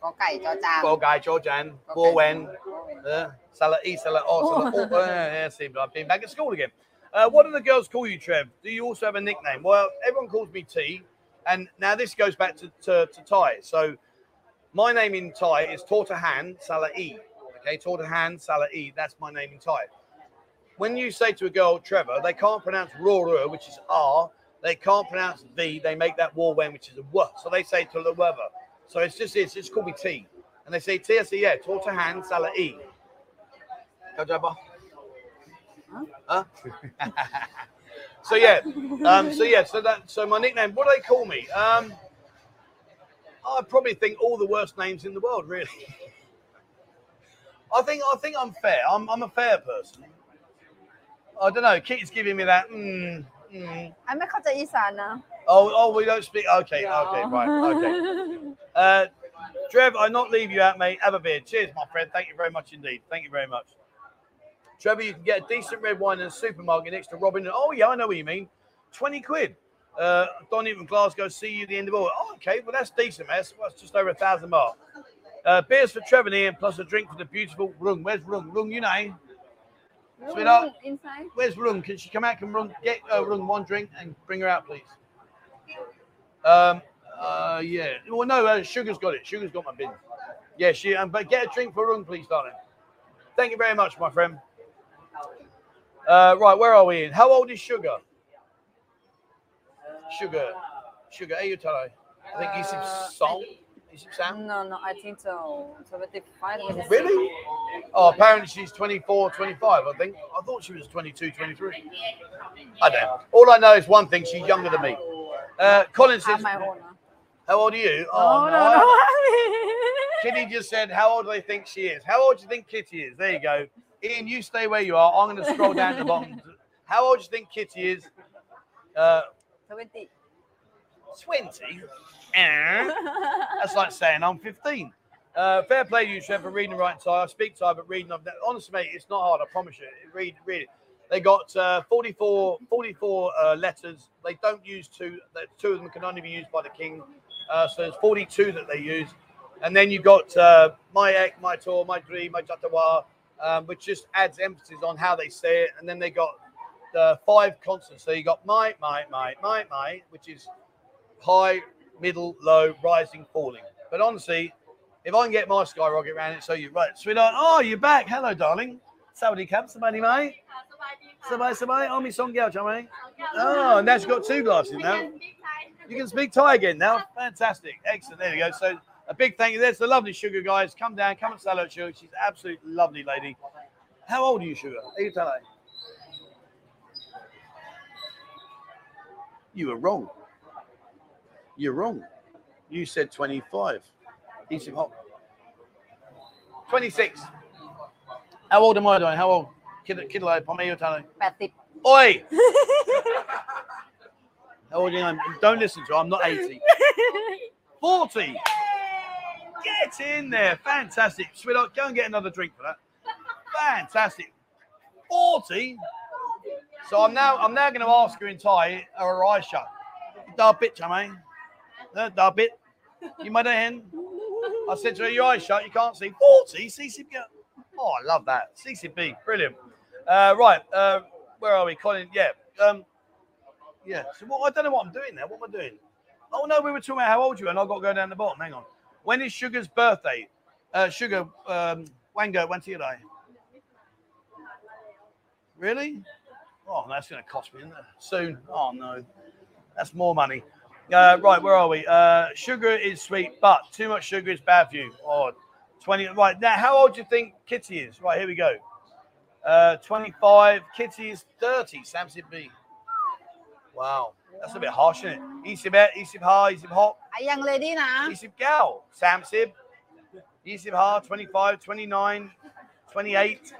go cày cho chan. Có guy Georgian. Warwen. Uh, Salah E, Salah O, Salah O. Yeah, see, I've been back at school again. Uh, what do the girls call you, Trev? Do you also have a nickname? Well, everyone calls me T. And now this goes back to, to, to Thai. So my name in Thai is Tortahan Salah E. Okay, Tortahan Salah E. That's my name in Thai. When you say to a girl, Trevor, they can't pronounce Roru, which is R. They can't pronounce V. They make that war when, which is a W. So they say to the weather. So it's just it's just called me T. And they say T. I say yeah. Torta hand sala E. Kajaba. Huh? so yeah. Um, so yeah. So that. So my nickname. What do they call me? Um, I probably think all the worst names in the world. Really. I think I think I'm fair. I'm, I'm a fair person. I don't know. Keith's giving me that. Mm, mm. I'm a Kota now. Oh, oh, we don't speak. Okay, okay, right, okay. Uh, Trev, I not leave you out, mate. Have a beer. Cheers, my friend. Thank you very much indeed. Thank you very much. Trevor, you can get a decent red wine in a supermarket next to Robin. Oh, yeah, I know what you mean. 20 quid. Uh, Don even Glasgow, see you at the end of all. Oh, okay, well, that's decent, man. That's, that's just over a thousand mark. Uh, beers for Trevor and Ian, plus a drink for the beautiful Rung. Where's Rung? Rung, you know. Sweetheart, inside where's Rung? Can she come out? Can Rung get uh, Rung one drink and bring her out, please? Um, uh, yeah. Well, no, uh, Sugar's got it. Sugar's got my bin. Yeah, she. Um, but get a drink for Rung, please, darling. Thank you very much, my friend. Uh, right, where are we in? How old is Sugar? Sugar. Sugar, are you telling? I think he's uh, salt. Is it Sam? No, no, I think so. 75. Really? Oh, apparently she's 24, 25, I think. I thought she was 22, 23. I don't know. All I know is one thing, she's younger than me. Uh, Colin says, how old are you? oh Oh, no no. no Kitty just said, How old do they think she is? How old do you think Kitty is? There you go. Ian, you stay where you are. I'm going to scroll down to the bottom. How old do you think Kitty is? Uh, 20 20. Eh? That's like saying I'm 15. Uh, fair play to you, Trev, for reading and writing Thai. I speak Thai, but reading, I've- honestly, mate, it's not hard. I promise you. Read, read it. They got uh, 44, 44 uh, letters. They don't use two. that- Two of them can only be used by the king. Uh, so there's 42 that they use. And then you've got uh, my ek, my tour, my dream, my jatawa, um, which just adds emphasis on how they say it. And then they got the five consonants. So you got my, my, my, my, my, which is high, middle, low, rising, falling. But honestly, if I can get my skyrocket around it, so you're right, sweetheart. Oh, you're back. Hello, darling. Saudi cap, somebody mate. Somebody, somebody. Oh, me song chummy. Oh, and she's got two glasses now. You can speak Thai again now. Fantastic. Excellent. There you go. So a big thank you. There's the lovely Sugar guys. Come down, come and say hello to Sugar. She's an absolute lovely lady. How old are you, Sugar? Are you telling? You were wrong. You're wrong. You said 25. Easy hot. 26. How old am I doing? How old? Kid, kid like, Pommy, you're telling. 80 Oi! Am Don't listen to her. I'm not 80. 40. Get in there. Fantastic. Sweetheart, go and get another drink for that. Fantastic. 40. So I'm now I'm now going to ask her in Thai, are her eyes shut? Da bit. Uh, Da bit. You might have hen. I said to her, your eyes shut, you can't see. 40 CCB. Oh, I love that. CCB, brilliant. Uh, right, uh, where are we? Colin, yeah. Um, yeah. So what, I don't know what I'm doing there. What am I doing? Oh no, we were talking about how old you are, and I've got to go down the bottom. Hang on. When is Sugar's birthday? Uh, Sugar, um, Wango, when's your day? Really? Oh, that's going to cost me isn't it? soon. Oh no, that's more money. Uh, right, where are we? Uh, sugar is sweet, but too much sugar is bad for you. Oh, 20. Right now, how old do you think Kitty is? Right, here we go. Uh, 25. Kitty is 30. Samson B. Wow. That's a bit harsh, isn't it? Easy bet, easy high, easy hot. A young lady now. Easy gal. Samsib. Easy high, 25, 29, 28.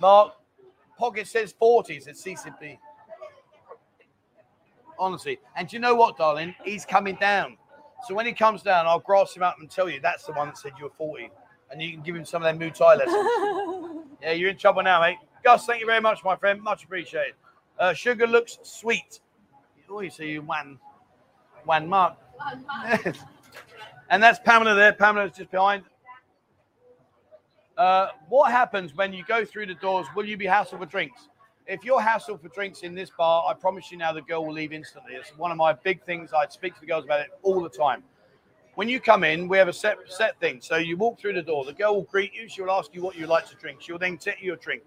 Mark. Pocket says 40s at CCP. Honestly. And do you know what, darling? He's coming down. So when he comes down, I'll grass him up and tell you that's the one that said you were 40. And you can give him some of their Muay Thai lessons. yeah, you're in trouble now, mate. Gus, thank you very much, my friend. Much appreciated. Uh, sugar looks sweet. Oh, you see one, one mark. and that's Pamela there. Pamela's just behind. Uh, what happens when you go through the doors? Will you be hassled for drinks? If you're hassled for drinks in this bar, I promise you now the girl will leave instantly. It's one of my big things. I speak to the girls about it all the time. When you come in, we have a set set thing. So you walk through the door. The girl will greet you. She'll ask you what you like to drink. She'll then take you a drink.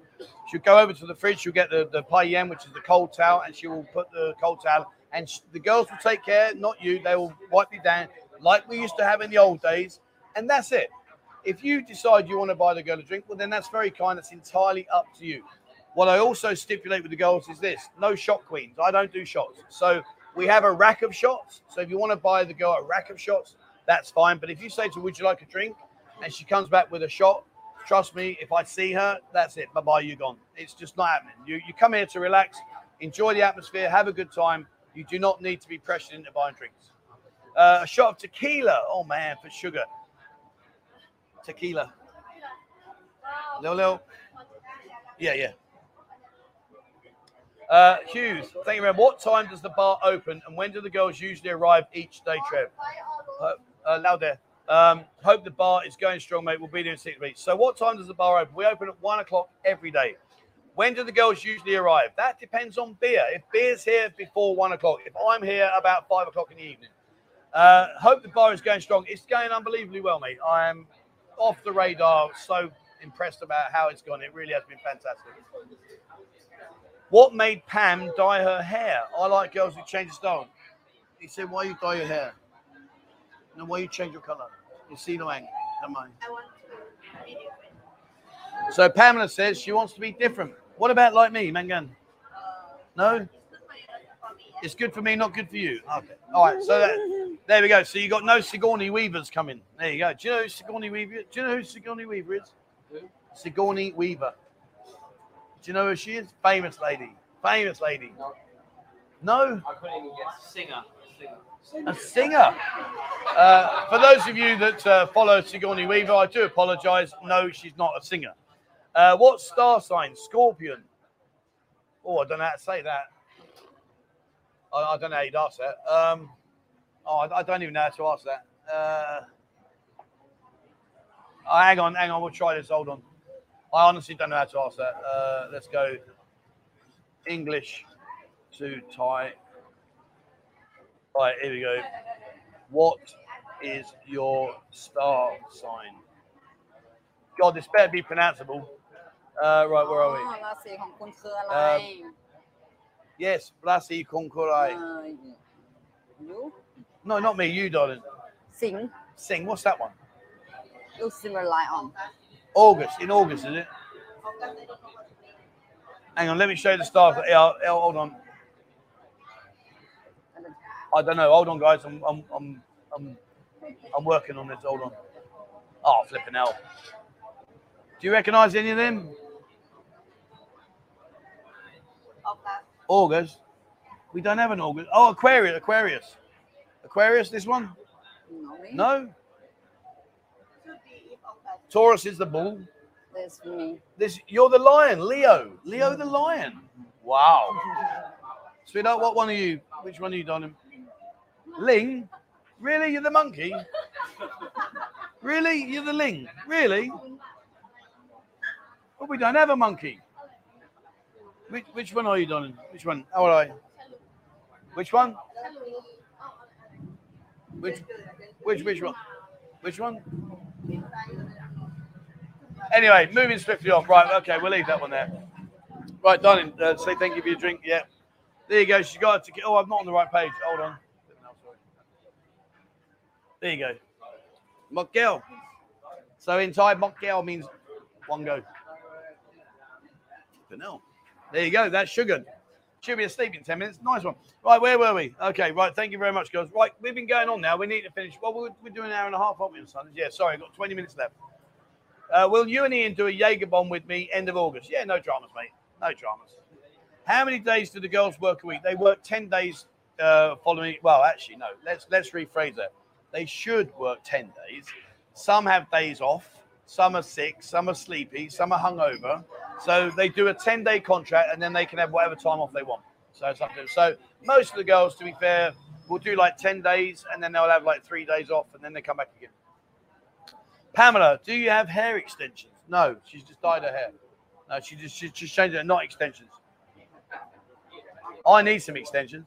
She'll go over to the fridge. She'll get the the paella, which is the cold towel, and she will put the cold towel. And the girls will take care, not you. They will wipe you down like we used to have in the old days. And that's it. If you decide you want to buy the girl a drink, well, then that's very kind. It's entirely up to you. What I also stipulate with the girls is this no shot queens. I don't do shots. So we have a rack of shots. So if you want to buy the girl a rack of shots, that's fine. But if you say to her, Would you like a drink? and she comes back with a shot, trust me, if I see her, that's it. Bye bye, you're gone. It's just not happening. You, you come here to relax, enjoy the atmosphere, have a good time. You do not need to be pressured into buying drinks. Uh, a shot of tequila. Oh, man, for sugar. Tequila. Little, little. Yeah, yeah. Uh, Hughes, thank you much. What time does the bar open and when do the girls usually arrive each day, Trev? Uh, uh, loud there. Um, hope the bar is going strong, mate. We'll be there in six weeks. So, what time does the bar open? We open at one o'clock every day. When do the girls usually arrive? That depends on beer. If beer's here before one o'clock, if I'm here about five o'clock in the evening, uh, hope the bar is going strong. It's going unbelievably well, mate. I am off the radar. So impressed about how it's gone. It really has been fantastic. What made Pam dye her hair? I like girls who change style. He said, "Why you dye your hair? And why you change your color?" You see no angle. Come on. I want to be different. So Pamela says she wants to be different. What about like me, Mangan? Uh, No, it's good for you, not for me. it's good for me, not good for you. Okay. All right. So that, there we go. So you got no Sigourney Weavers coming. There you go. Do you know who Sigourney Weaver? Do you know who Sigourney Weaver is? Who? Sigourney Weaver. Do you know who she is? Famous lady. Famous lady. No. No, I couldn't even guess. Singer. Singer. A singer. Uh, for those of you that uh, follow Sigourney Weaver, I do apologise. No, she's not a singer. Uh, what star sign? Scorpion. Oh, I don't know how to say that. I, I don't know how you'd ask that. Um, oh, I, I don't even know how to ask that. Uh, oh, hang on, hang on. We'll try this. Hold on. I honestly don't know how to ask that. Uh, let's go English to Thai. All right, here we go. What is your star sign? God, this better be pronounceable. Uh, right, where are อ๋อ we? ราศีของคุณคืออะไร Yes, Blasi Konkurai. เอ่อยู No, not me, you, darling. สิงห์ Sing, what's that one? look similar like on August, in August, is it? Hang on, let me show you the stars. Yeah, I'll- I'll- hold on. I don't know. Hold on, guys. I'm, I'm, I'm, I'm, I'm working on this. Hold on. Oh, flipping hell. Do you recognise any of them? August. We don't have an August. Oh, Aquarius. Aquarius. Aquarius. This one? no No. Taurus is the bull. that's me This you're the lion, Leo. Leo the lion. Wow. Sweetheart, what one are you? Which one are you, Donham? Ling? Really? You're the monkey? Really? You're the ling? Really? Well, we don't have a monkey. Which, which one are you, Donham? Which one? How are you? Which one? Which which which one? Which one? Anyway, moving swiftly on. Right, okay, we'll leave that one there. Right, darling, uh, say thank you for your drink. Yeah. There you go. She got ticket. Oh, I'm not on the right page. Hold on. There you go. Mokgel. So in Thai, Mokgel means one go. Vanilla. There you go. That's sugar. Should be asleep in 10 minutes. Nice one. Right, where were we? Okay, right. Thank you very much, girls. Right, we've been going on now. We need to finish. Well, we're, we're doing an hour and a half, aren't we, on Sundays? Yeah, sorry, I've got 20 minutes left. Uh, will you and Ian do a Jaeger bomb with me end of August? Yeah, no dramas, mate. No dramas. How many days do the girls work a week? They work 10 days uh, following. Well, actually, no. Let's let's rephrase that. They should work 10 days. Some have days off. Some are sick. Some are sleepy. Some are hungover. So they do a 10 day contract and then they can have whatever time off they want. So them. So most of the girls, to be fair, will do like 10 days and then they'll have like three days off and then they come back again. Pamela, do you have hair extensions? No, she's just dyed her hair. No, she just she just changed it, not extensions. I need some extensions.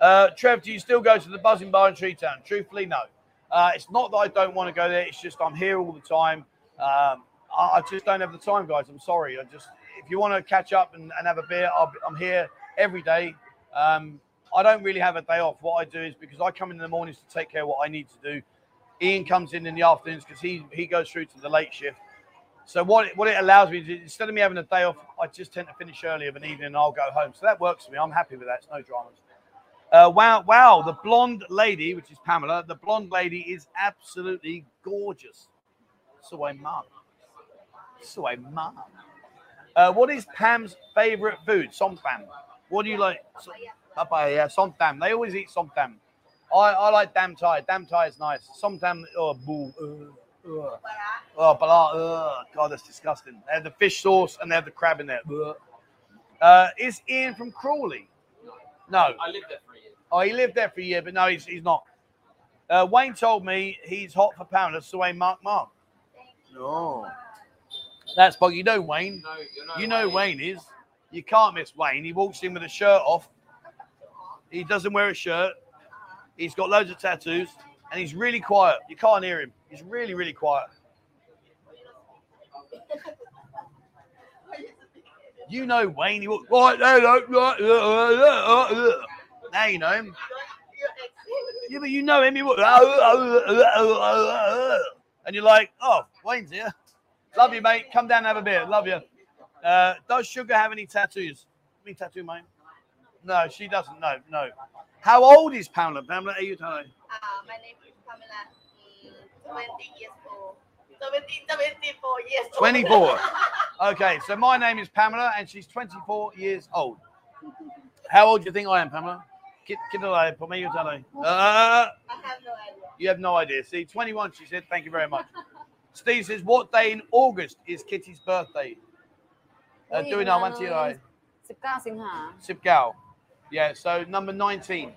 Uh, Trev, do you still go to the Buzzin Bar in Tree Town? Truthfully, no. Uh, it's not that I don't want to go there. It's just I'm here all the time. Um, I, I just don't have the time, guys. I'm sorry. I just if you want to catch up and, and have a beer, I'll, I'm here every day. Um, I don't really have a day off. What I do is because I come in, the mornings to take care of what I need to do. Ian comes in in the afternoons because he he goes through to the late shift. So what it, what it allows me is instead of me having a day off, I just tend to finish early of an evening and I'll go home. So that works for me. I'm happy with that. It's no dramas. Uh, wow, wow, the blonde lady, which is Pamela, the blonde lady is absolutely gorgeous. So I mum. So I mum. Uh, what is Pam's favorite food? Somtam. What do you like? So- Papaya, yeah, somtam. They always eat somtam. I, I like dam thai. Dam thai is nice. Somtam, oh, boo. Uh, uh. Oh, bala, uh, God, that's disgusting. They have the fish sauce and they have the crab in there. Uh, is Ian from Crawley? No. I lived there for a year. Oh, he lived there for a year, but no, he's, he's not. Uh, Wayne told me he's hot for Pamela, the way Mark Mark. No. That's but you know Wayne. No, you're not You know Wayne is. You can't miss Wayne. He walks in with a shirt off. He doesn't wear a shirt. He's got loads of tattoos, and he's really quiet. You can't hear him. He's really, really quiet. You know Wayne. He walks right there. Right, right, uh, uh, uh, uh. Now you know him. Yeah, but you know him. He walks, and you're like, oh, Wayne's here. Love you, mate. Come down and have a beer. Love you. Uh, does Sugar have any tattoos? Any tattoo, mate? No, she doesn't. No, no. How old is Pamela? Pamela, are you telling? Uh, my name is Pamela. Mm, 20 years old. 24 24. Okay, so my name is Pamela, and she's 24 years old. How old do you think I am, Pamela? Kid, kid alive, put me, you tell me. Uh, I have no idea. You have no idea. See, 21, she said. Thank you very much. Steve says, what day in August is Kitty's birthday? Uh, doing our one to sip 19 Yeah, so number 19.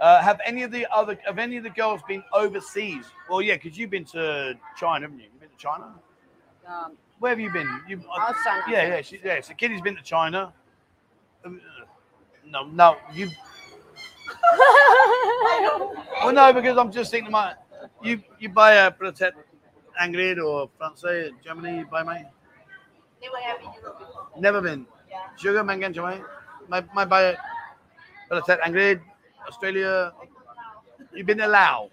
Uh, have any of the other have any of the girls been overseas? Well, yeah, because you've been to China, haven't you? You've been to China. Um, Where have you been? You, I, China. Yeah, yeah, she, yeah. So Kitty's been to China. Um, no, no, you. well, no, because I'm just thinking, my you you buy a protect Angrid or France, Germany, you buy my. Never have been. Never been. Yeah. Sugar mangan, my my buy protect Angrid. Australia. You've been allowed.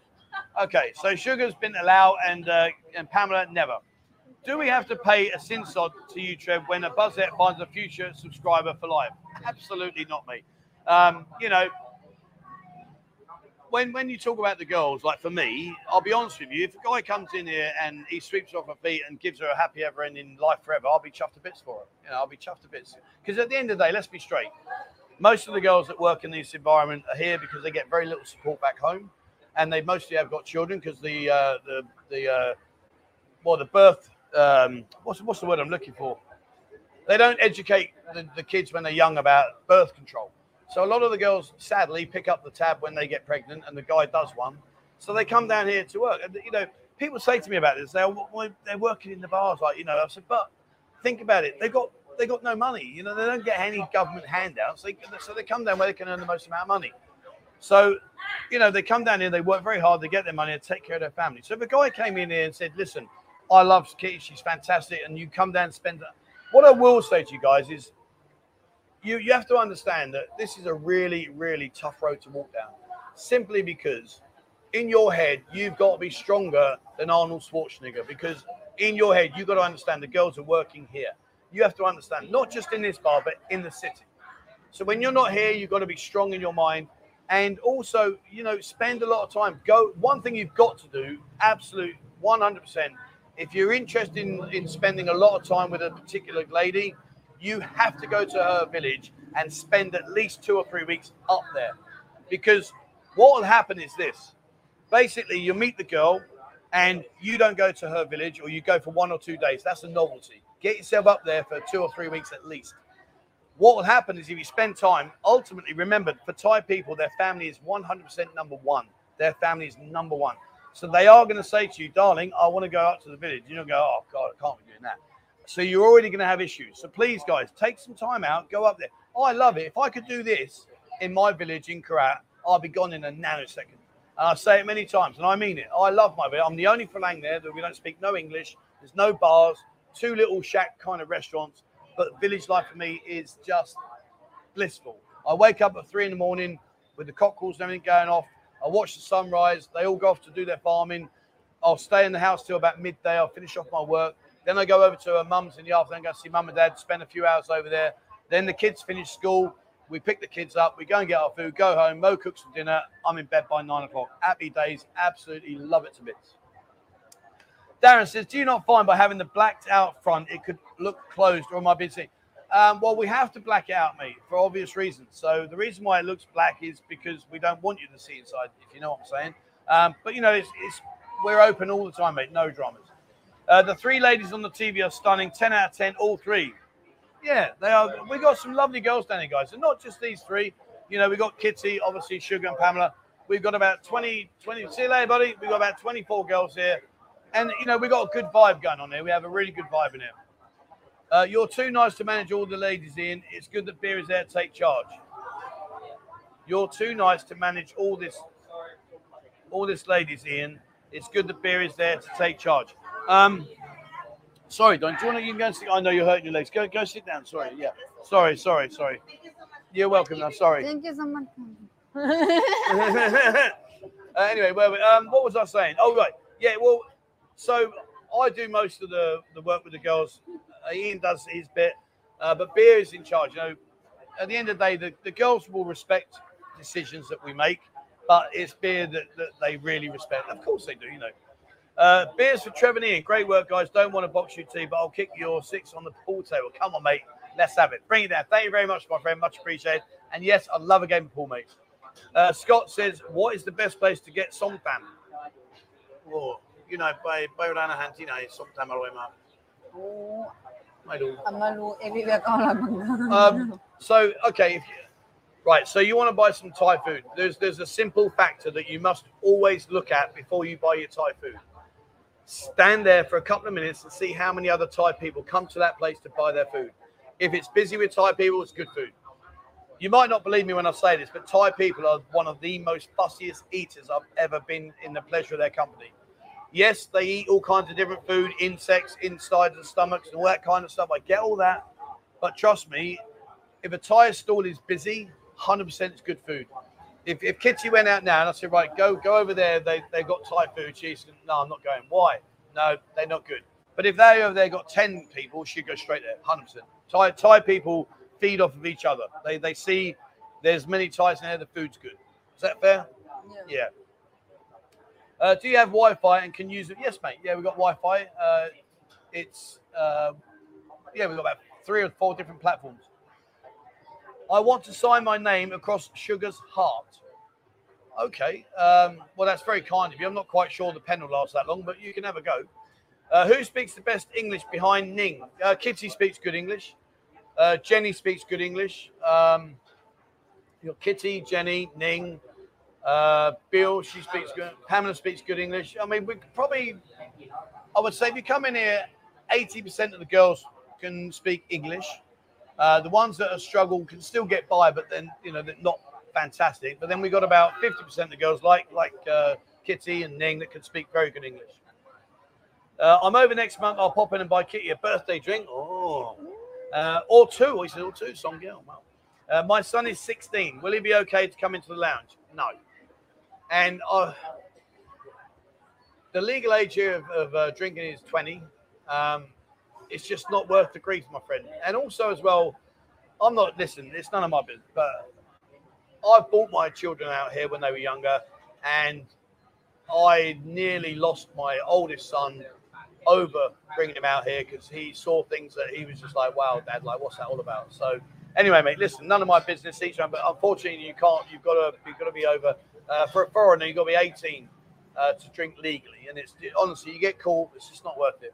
Okay, so Sugar's been allowed and, uh, and Pamela, never. Do we have to pay a sinsod to you, Trev, when a Buzzette finds a future subscriber for life? Absolutely not, me. Um, you know, when when you talk about the girls, like for me, I'll be honest with you, if a guy comes in here and he sweeps off her feet and gives her a happy ever ending life forever, I'll be chuffed to bits for her. You know, I'll be chuffed to bits. Because at the end of the day, let's be straight. Most of the girls that work in this environment are here because they get very little support back home, and they mostly have got children because the uh, the the uh, well the birth um, what's what's the word I'm looking for? They don't educate the, the kids when they're young about birth control. So a lot of the girls, sadly, pick up the tab when they get pregnant, and the guy does one. So they come down here to work. And you know, people say to me about this. They're they're working in the bars, like you know. I said, but think about it. They've got they got no money. You know, they don't get any government handouts. They, so they come down where they can earn the most amount of money. So, you know, they come down here, they work very hard, they get their money, and take care of their family. So if a guy came in here and said, "Listen, I love Kitty, she's fantastic," and you come down and spend, what I will say to you guys is, you you have to understand that this is a really really tough road to walk down, simply because in your head you've got to be stronger than Arnold Schwarzenegger because in your head you've got to understand the girls are working here. You have to understand not just in this bar but in the city. So when you're not here, you've got to be strong in your mind, and also you know spend a lot of time. Go. One thing you've got to do, absolute 100 percent. If you're interested in, in spending a lot of time with a particular lady, you have to go to her village and spend at least two or three weeks up there. Because what will happen is this basically, you meet the girl and you don't go to her village or you go for one or two days. That's a novelty. Get yourself up there for two or three weeks at least. What will happen is if you spend time, ultimately, remember, for Thai people, their family is 100% number one. Their family is number one. So they are going to say to you, darling, I want to go up to the village. You don't go, oh, God, I can't be doing that. So you're already going to have issues. So please, guys, take some time out, go up there. Oh, I love it. If I could do this in my village in Korat, I'll be gone in a nanosecond. And I say it many times, and I mean it. I love my village. I'm the only Falang there that we don't speak no English. There's no bars, two little shack kind of restaurants. But village life for me is just blissful. I wake up at three in the morning with the cockles and everything going off. I watch the sunrise. They all go off to do their farming. I'll stay in the house till about midday. I'll finish off my work. Then I go over to her mum's in the afternoon, go see mum and dad, spend a few hours over there. Then the kids finish school. We pick the kids up. We go and get our food, go home. Mo cooks some dinner. I'm in bed by nine o'clock. Happy days. Absolutely love it to bits. Darren says, Do you not find by having the blacked out front, it could look closed or am I being seen? Um, well, we have to black it out, mate, for obvious reasons. So the reason why it looks black is because we don't want you to see inside, if you know what I'm saying. Um, but you know, it's, it's we're open all the time, mate. No dramas. Uh, the three ladies on the TV are stunning. Ten out of ten, all three. Yeah, they are. We got some lovely girls down here, guys, and not just these three. You know, we got Kitty, obviously Sugar and Pamela. We've got about 20, 20. See you later, buddy. We've got about 24 girls here, and you know, we got a good vibe going on here. We have a really good vibe in here. Uh, you're too nice to manage all the ladies in. It's good that beer is there to take charge. You're too nice to manage all this, all this ladies in. It's good that beer is there to take charge. Um, sorry, Don. Do you want to you can go and sit? I know you're hurting your legs. Go, go sit down. Sorry. Yeah. Sorry. Sorry. Sorry. You're welcome. I'm sorry. Thank you so much. uh, anyway, well, um, what was I saying? Oh, right. Yeah. Well, so I do most of the the work with the girls. Uh, Ian does his bit, uh, but Beer is in charge. You know, at the end of the day, the, the girls will respect decisions that we make, but it's Beer that, that they really respect. Of course they do. You know. Uh, beers for Trevor and Ian. Great work, guys. Don't want to box you tea, but I'll kick your six on the pool table. Come on, mate. Let's have it. Bring it down. Thank you very much, my friend. Much appreciated. And yes, I love a game of pool, mate. Uh, Scott says, "What is the best place to get somtam?" Oh, you know, by by Rana Hanti na isok tama roy ma. Um so okay, if, right, so you want to buy some Thai food. There's there's a simple factor that you must always look at before you buy your Thai food. Stand there for a couple of minutes and see how many other Thai people come to that place to buy their food. If it's busy with Thai people, it's good food. You might not believe me when I say this, but Thai people are one of the most fussiest eaters I've ever been in the pleasure of their company. Yes, they eat all kinds of different food, insects, inside the stomachs, and all that kind of stuff. I get all that. But trust me, if a Thai stall is busy, 100% it's good food. If, if Kitty went out now and I said, right, go go over there, they, they've got Thai food, she said, no, I'm not going. Why? No, they're not good. But if they over there got 10 people, she'd go straight there, 100%. Thai, Thai people feed off of each other. They, they see there's many Thais in there, the food's good. Is that fair? Yeah. Yeah. Uh, do you have Wi-Fi and can use it? Yes, mate. Yeah, we've got Wi-Fi. Uh, it's uh, yeah, we've got about three or four different platforms. I want to sign my name across Sugar's heart. Okay. Um, well, that's very kind of you. I'm not quite sure the pen will last that long, but you can have a go. Uh, who speaks the best English behind Ning? Uh, Kitty speaks good English. Uh, Jenny speaks good English. Um, you got Kitty, Jenny, Ning, uh, Bill, she speaks good. Pamela speaks good English. I mean, we probably, I would say, if you come in here, 80% of the girls can speak English. Uh, the ones that have struggled can still get by, but then, you know, they're not fantastic. But then we got about 50% of the girls, like like uh, Kitty and Ning, that can speak very good English. Uh, I'm over next month. I'll pop in and buy Kitty a birthday drink. Oh. Uh, or two. He said, or two. Song girl. Uh, my son is 16. Will he be okay to come into the lounge? No. And uh, the legal age of, of uh, drinking is 20. Um, it's just not worth the grief, my friend. And also, as well, I'm not, listen, it's none of my business, but I brought my children out here when they were younger, and I nearly lost my oldest son over bringing him out here because he saw things that he was just like, wow, dad, like, what's that all about? So, anyway, mate, listen, none of my business, each one, but unfortunately, you can't, you've got to, you've got to be over, uh, for a foreigner, you've got to be 18 uh, to drink legally. And it's honestly, you get caught, it's just not worth it.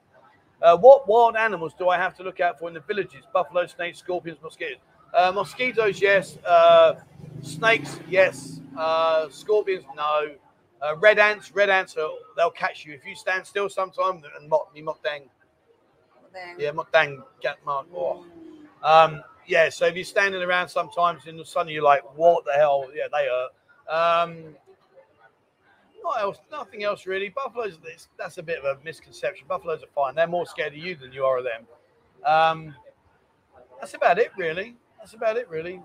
Uh, what wild animals do I have to look out for in the villages? Buffalo, snakes, scorpions, mosquitoes. Uh, mosquitoes, yes. Uh, snakes, yes. Uh, scorpions, no. Uh, red ants, red ants, are, they'll catch you if you stand still. Sometimes and mock me, mock dang, yeah, mock dang, get mark. Oh. Um, yeah, so if you're standing around sometimes in the sun, you're like, what the hell? Yeah, they hurt. Um, not else, nothing else really. Buffaloes, that's, a bit of a misconception. Buffaloes are fine. They're more scared of you than you are of them. Um, that's about it, really. That's about it, really.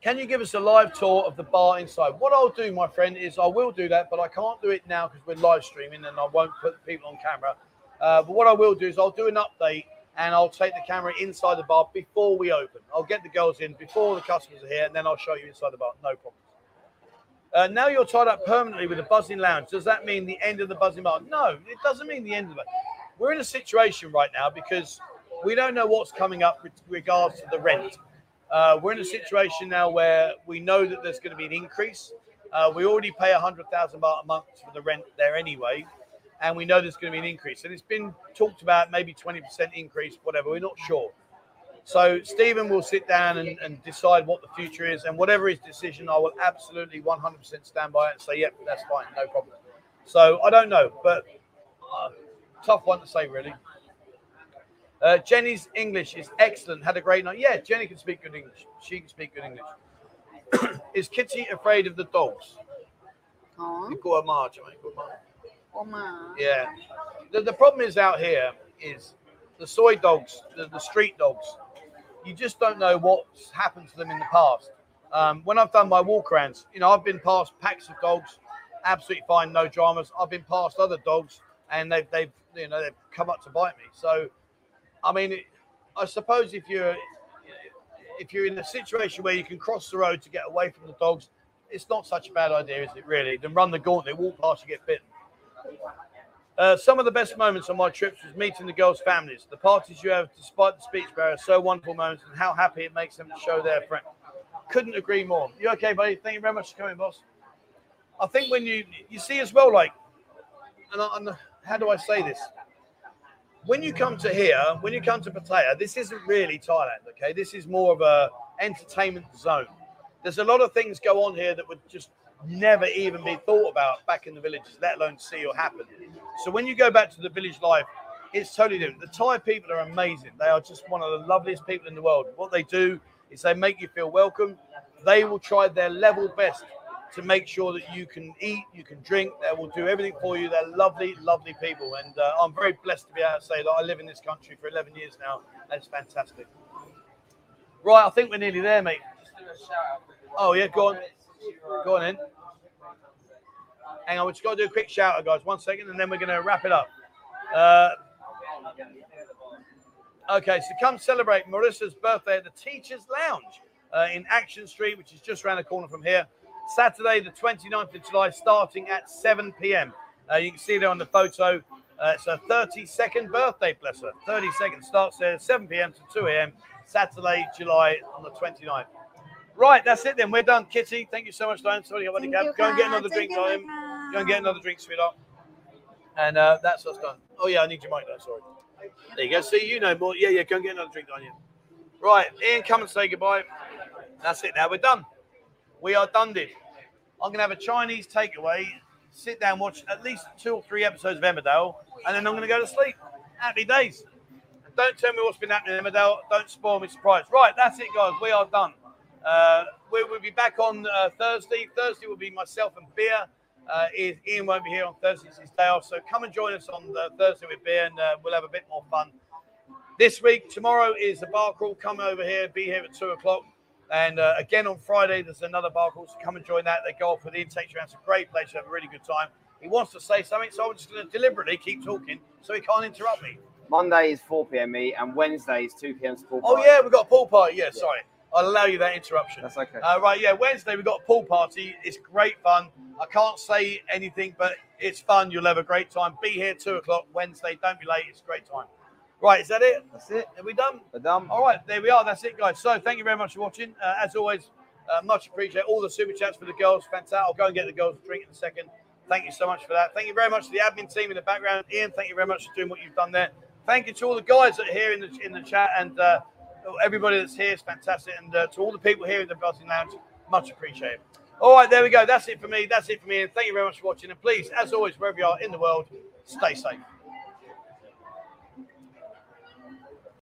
Can you give us a live tour of the bar inside? What I'll do, my friend, is I will do that, but I can't do it now because we're live streaming and I won't put people on camera. Uh, but what I will do is I'll do an update and I'll take the camera inside the bar before we open. I'll get the girls in before the customers are here and then I'll show you inside the bar. No problem. Uh, now you're tied up permanently with the Buzzin Lounge. Does that mean the end of the Buzzin Bar? No, it doesn't mean the end of it. We're in a situation right now because we don't know what's coming up with regards to the rent. Uh, we're in a situation now where we know that there's going to be an increase. Uh, we already pay a hundred thousand baht a month for the rent there anyway, and we know there's going to be an increase. And it's been talked about maybe 20% increase, whatever. We're not sure. So Stephen will sit down and, and decide what the future is, and whatever his decision, I will absolutely 100% stand by it and say, "Yep, that's fine, no problem." So I don't know, but uh, tough one to say, really. Uh, Jenny's English is excellent. Had a great night. Yeah, Jenny can speak good English. She can speak good English. is Kitty afraid of the dogs? อ๋อ You call her Marge, mate. Call her Marge. Oh. Yeah. The, the problem is out here is the soi dogs, the, the street dogs. You just don't know what's happened to them in the past. Um, when I've done my walk arounds, you know, I've been past packs of dogs, absolutely fine, no dramas. I've been past other dogs, and they've they've you know they've come up to bite me. So, I mean, it, I suppose if you're if you're in a situation where you can cross the road to get away from the dogs, it's not such a bad idea, is it? Really, then run the gauntlet, walk past, you get bitten. Uh, some of the best moments on my trips was meeting the girls' families. The parties you have, despite the speech barrier, so wonderful moments, and how happy it makes them to show their friend. Couldn't agree more. You okay, buddy? Thank you very much for coming, boss. I think when you you see as well, like, and, I, and how do I say this? When you come to here, when you come to Pattaya, this isn't really Thailand. Okay, this is more of a entertainment zone. There's a lot of things go on here that would just never even be thought about back in the villages, let alone see or happen. So when you go back to the village life, it's totally different. The Thai people are amazing. They are just one of the loveliest people in the world. What they do is they make you feel welcome. They will try their level best to make sure that you can eat, you can drink. They will do everything for you. They're lovely, lovely people, and uh, I'm very blessed to be able to say that I live in this country for 11 years now. And it's fantastic. Right, I think we're nearly there, mate. Oh yeah, go on, go on in. Hang on, we just got to do a quick shout out, guys. One second, and then we're going to wrap it up. Uh, okay, so come celebrate Marissa's birthday at the Teachers Lounge uh, in Action Street, which is just around the corner from here. Saturday, the 29th of July, starting at 7 p.m. Uh, you can see there on the photo. Uh, it's a 30 second birthday, bless her. 30 seconds starts there, 7 p.m. to 2 a.m. Saturday, July on the 29th. Right, that's it then. We're done. Kitty, thank you so much, Diane. Sorry, I Thank cab. you, Go and get another drink, Diane. Go and get another drink, sweetheart. And uh, that's us done. Oh, yeah, I need your mic though. Sorry. There you go. See, you know more. Yeah, yeah, go and get another drink, Diane. Right, Ian, come and say goodbye. That's it now. We're done. We are done, did. I'm going to have a Chinese takeaway, sit down, watch at least two or three episodes of Emmerdale, and then I'm going to go to sleep. Happy days. Don't tell me what's been happening in Emmerdale. Don't spoil me surprise. Right, that's it, guys. We are done. Uh, we will be back on uh, Thursday. Thursday will be myself and Beer. Uh, Ian won't be here on Thursday. It's his day off. So come and join us on uh, Thursday with Beer, and uh, we'll have a bit more fun. This week, tomorrow is the bar crawl. Come over here, be here at two o'clock. And uh, again on Friday, there's another bar crawl. So come and join that. They go off with Ian, takes you around. It's a great place. You have a really good time. He wants to say something, so I'm just going to deliberately keep talking so he can't interrupt me. Monday is 4 p.m. and Wednesday is 2 p.m. Oh, yeah, we've got a pool party. Yeah, sorry. I'll allow you that interruption. That's okay. Uh, right, yeah, Wednesday we've got a pool party. It's great fun. I can't say anything, but it's fun. You'll have a great time. Be here two o'clock Wednesday. Don't be late. It's a great time. Right, is that it? That's it. Are we done? We're done. All right, there we are. That's it, guys. So thank you very much for watching. Uh, as always, uh, much appreciate all the super chats for the girls. Fantastic. I'll go and get the girls a drink in a second. Thank you so much for that. Thank you very much to the admin team in the background. Ian, thank you very much for doing what you've done there. Thank you to all the guys that are here in the in the chat and uh, everybody that's here is fantastic. And uh, to all the people here in the Buzzin Lounge, much appreciated. All right, there we go. That's it for me. That's it for me. And thank you very much for watching. And please, as always, wherever you are in the world, stay safe.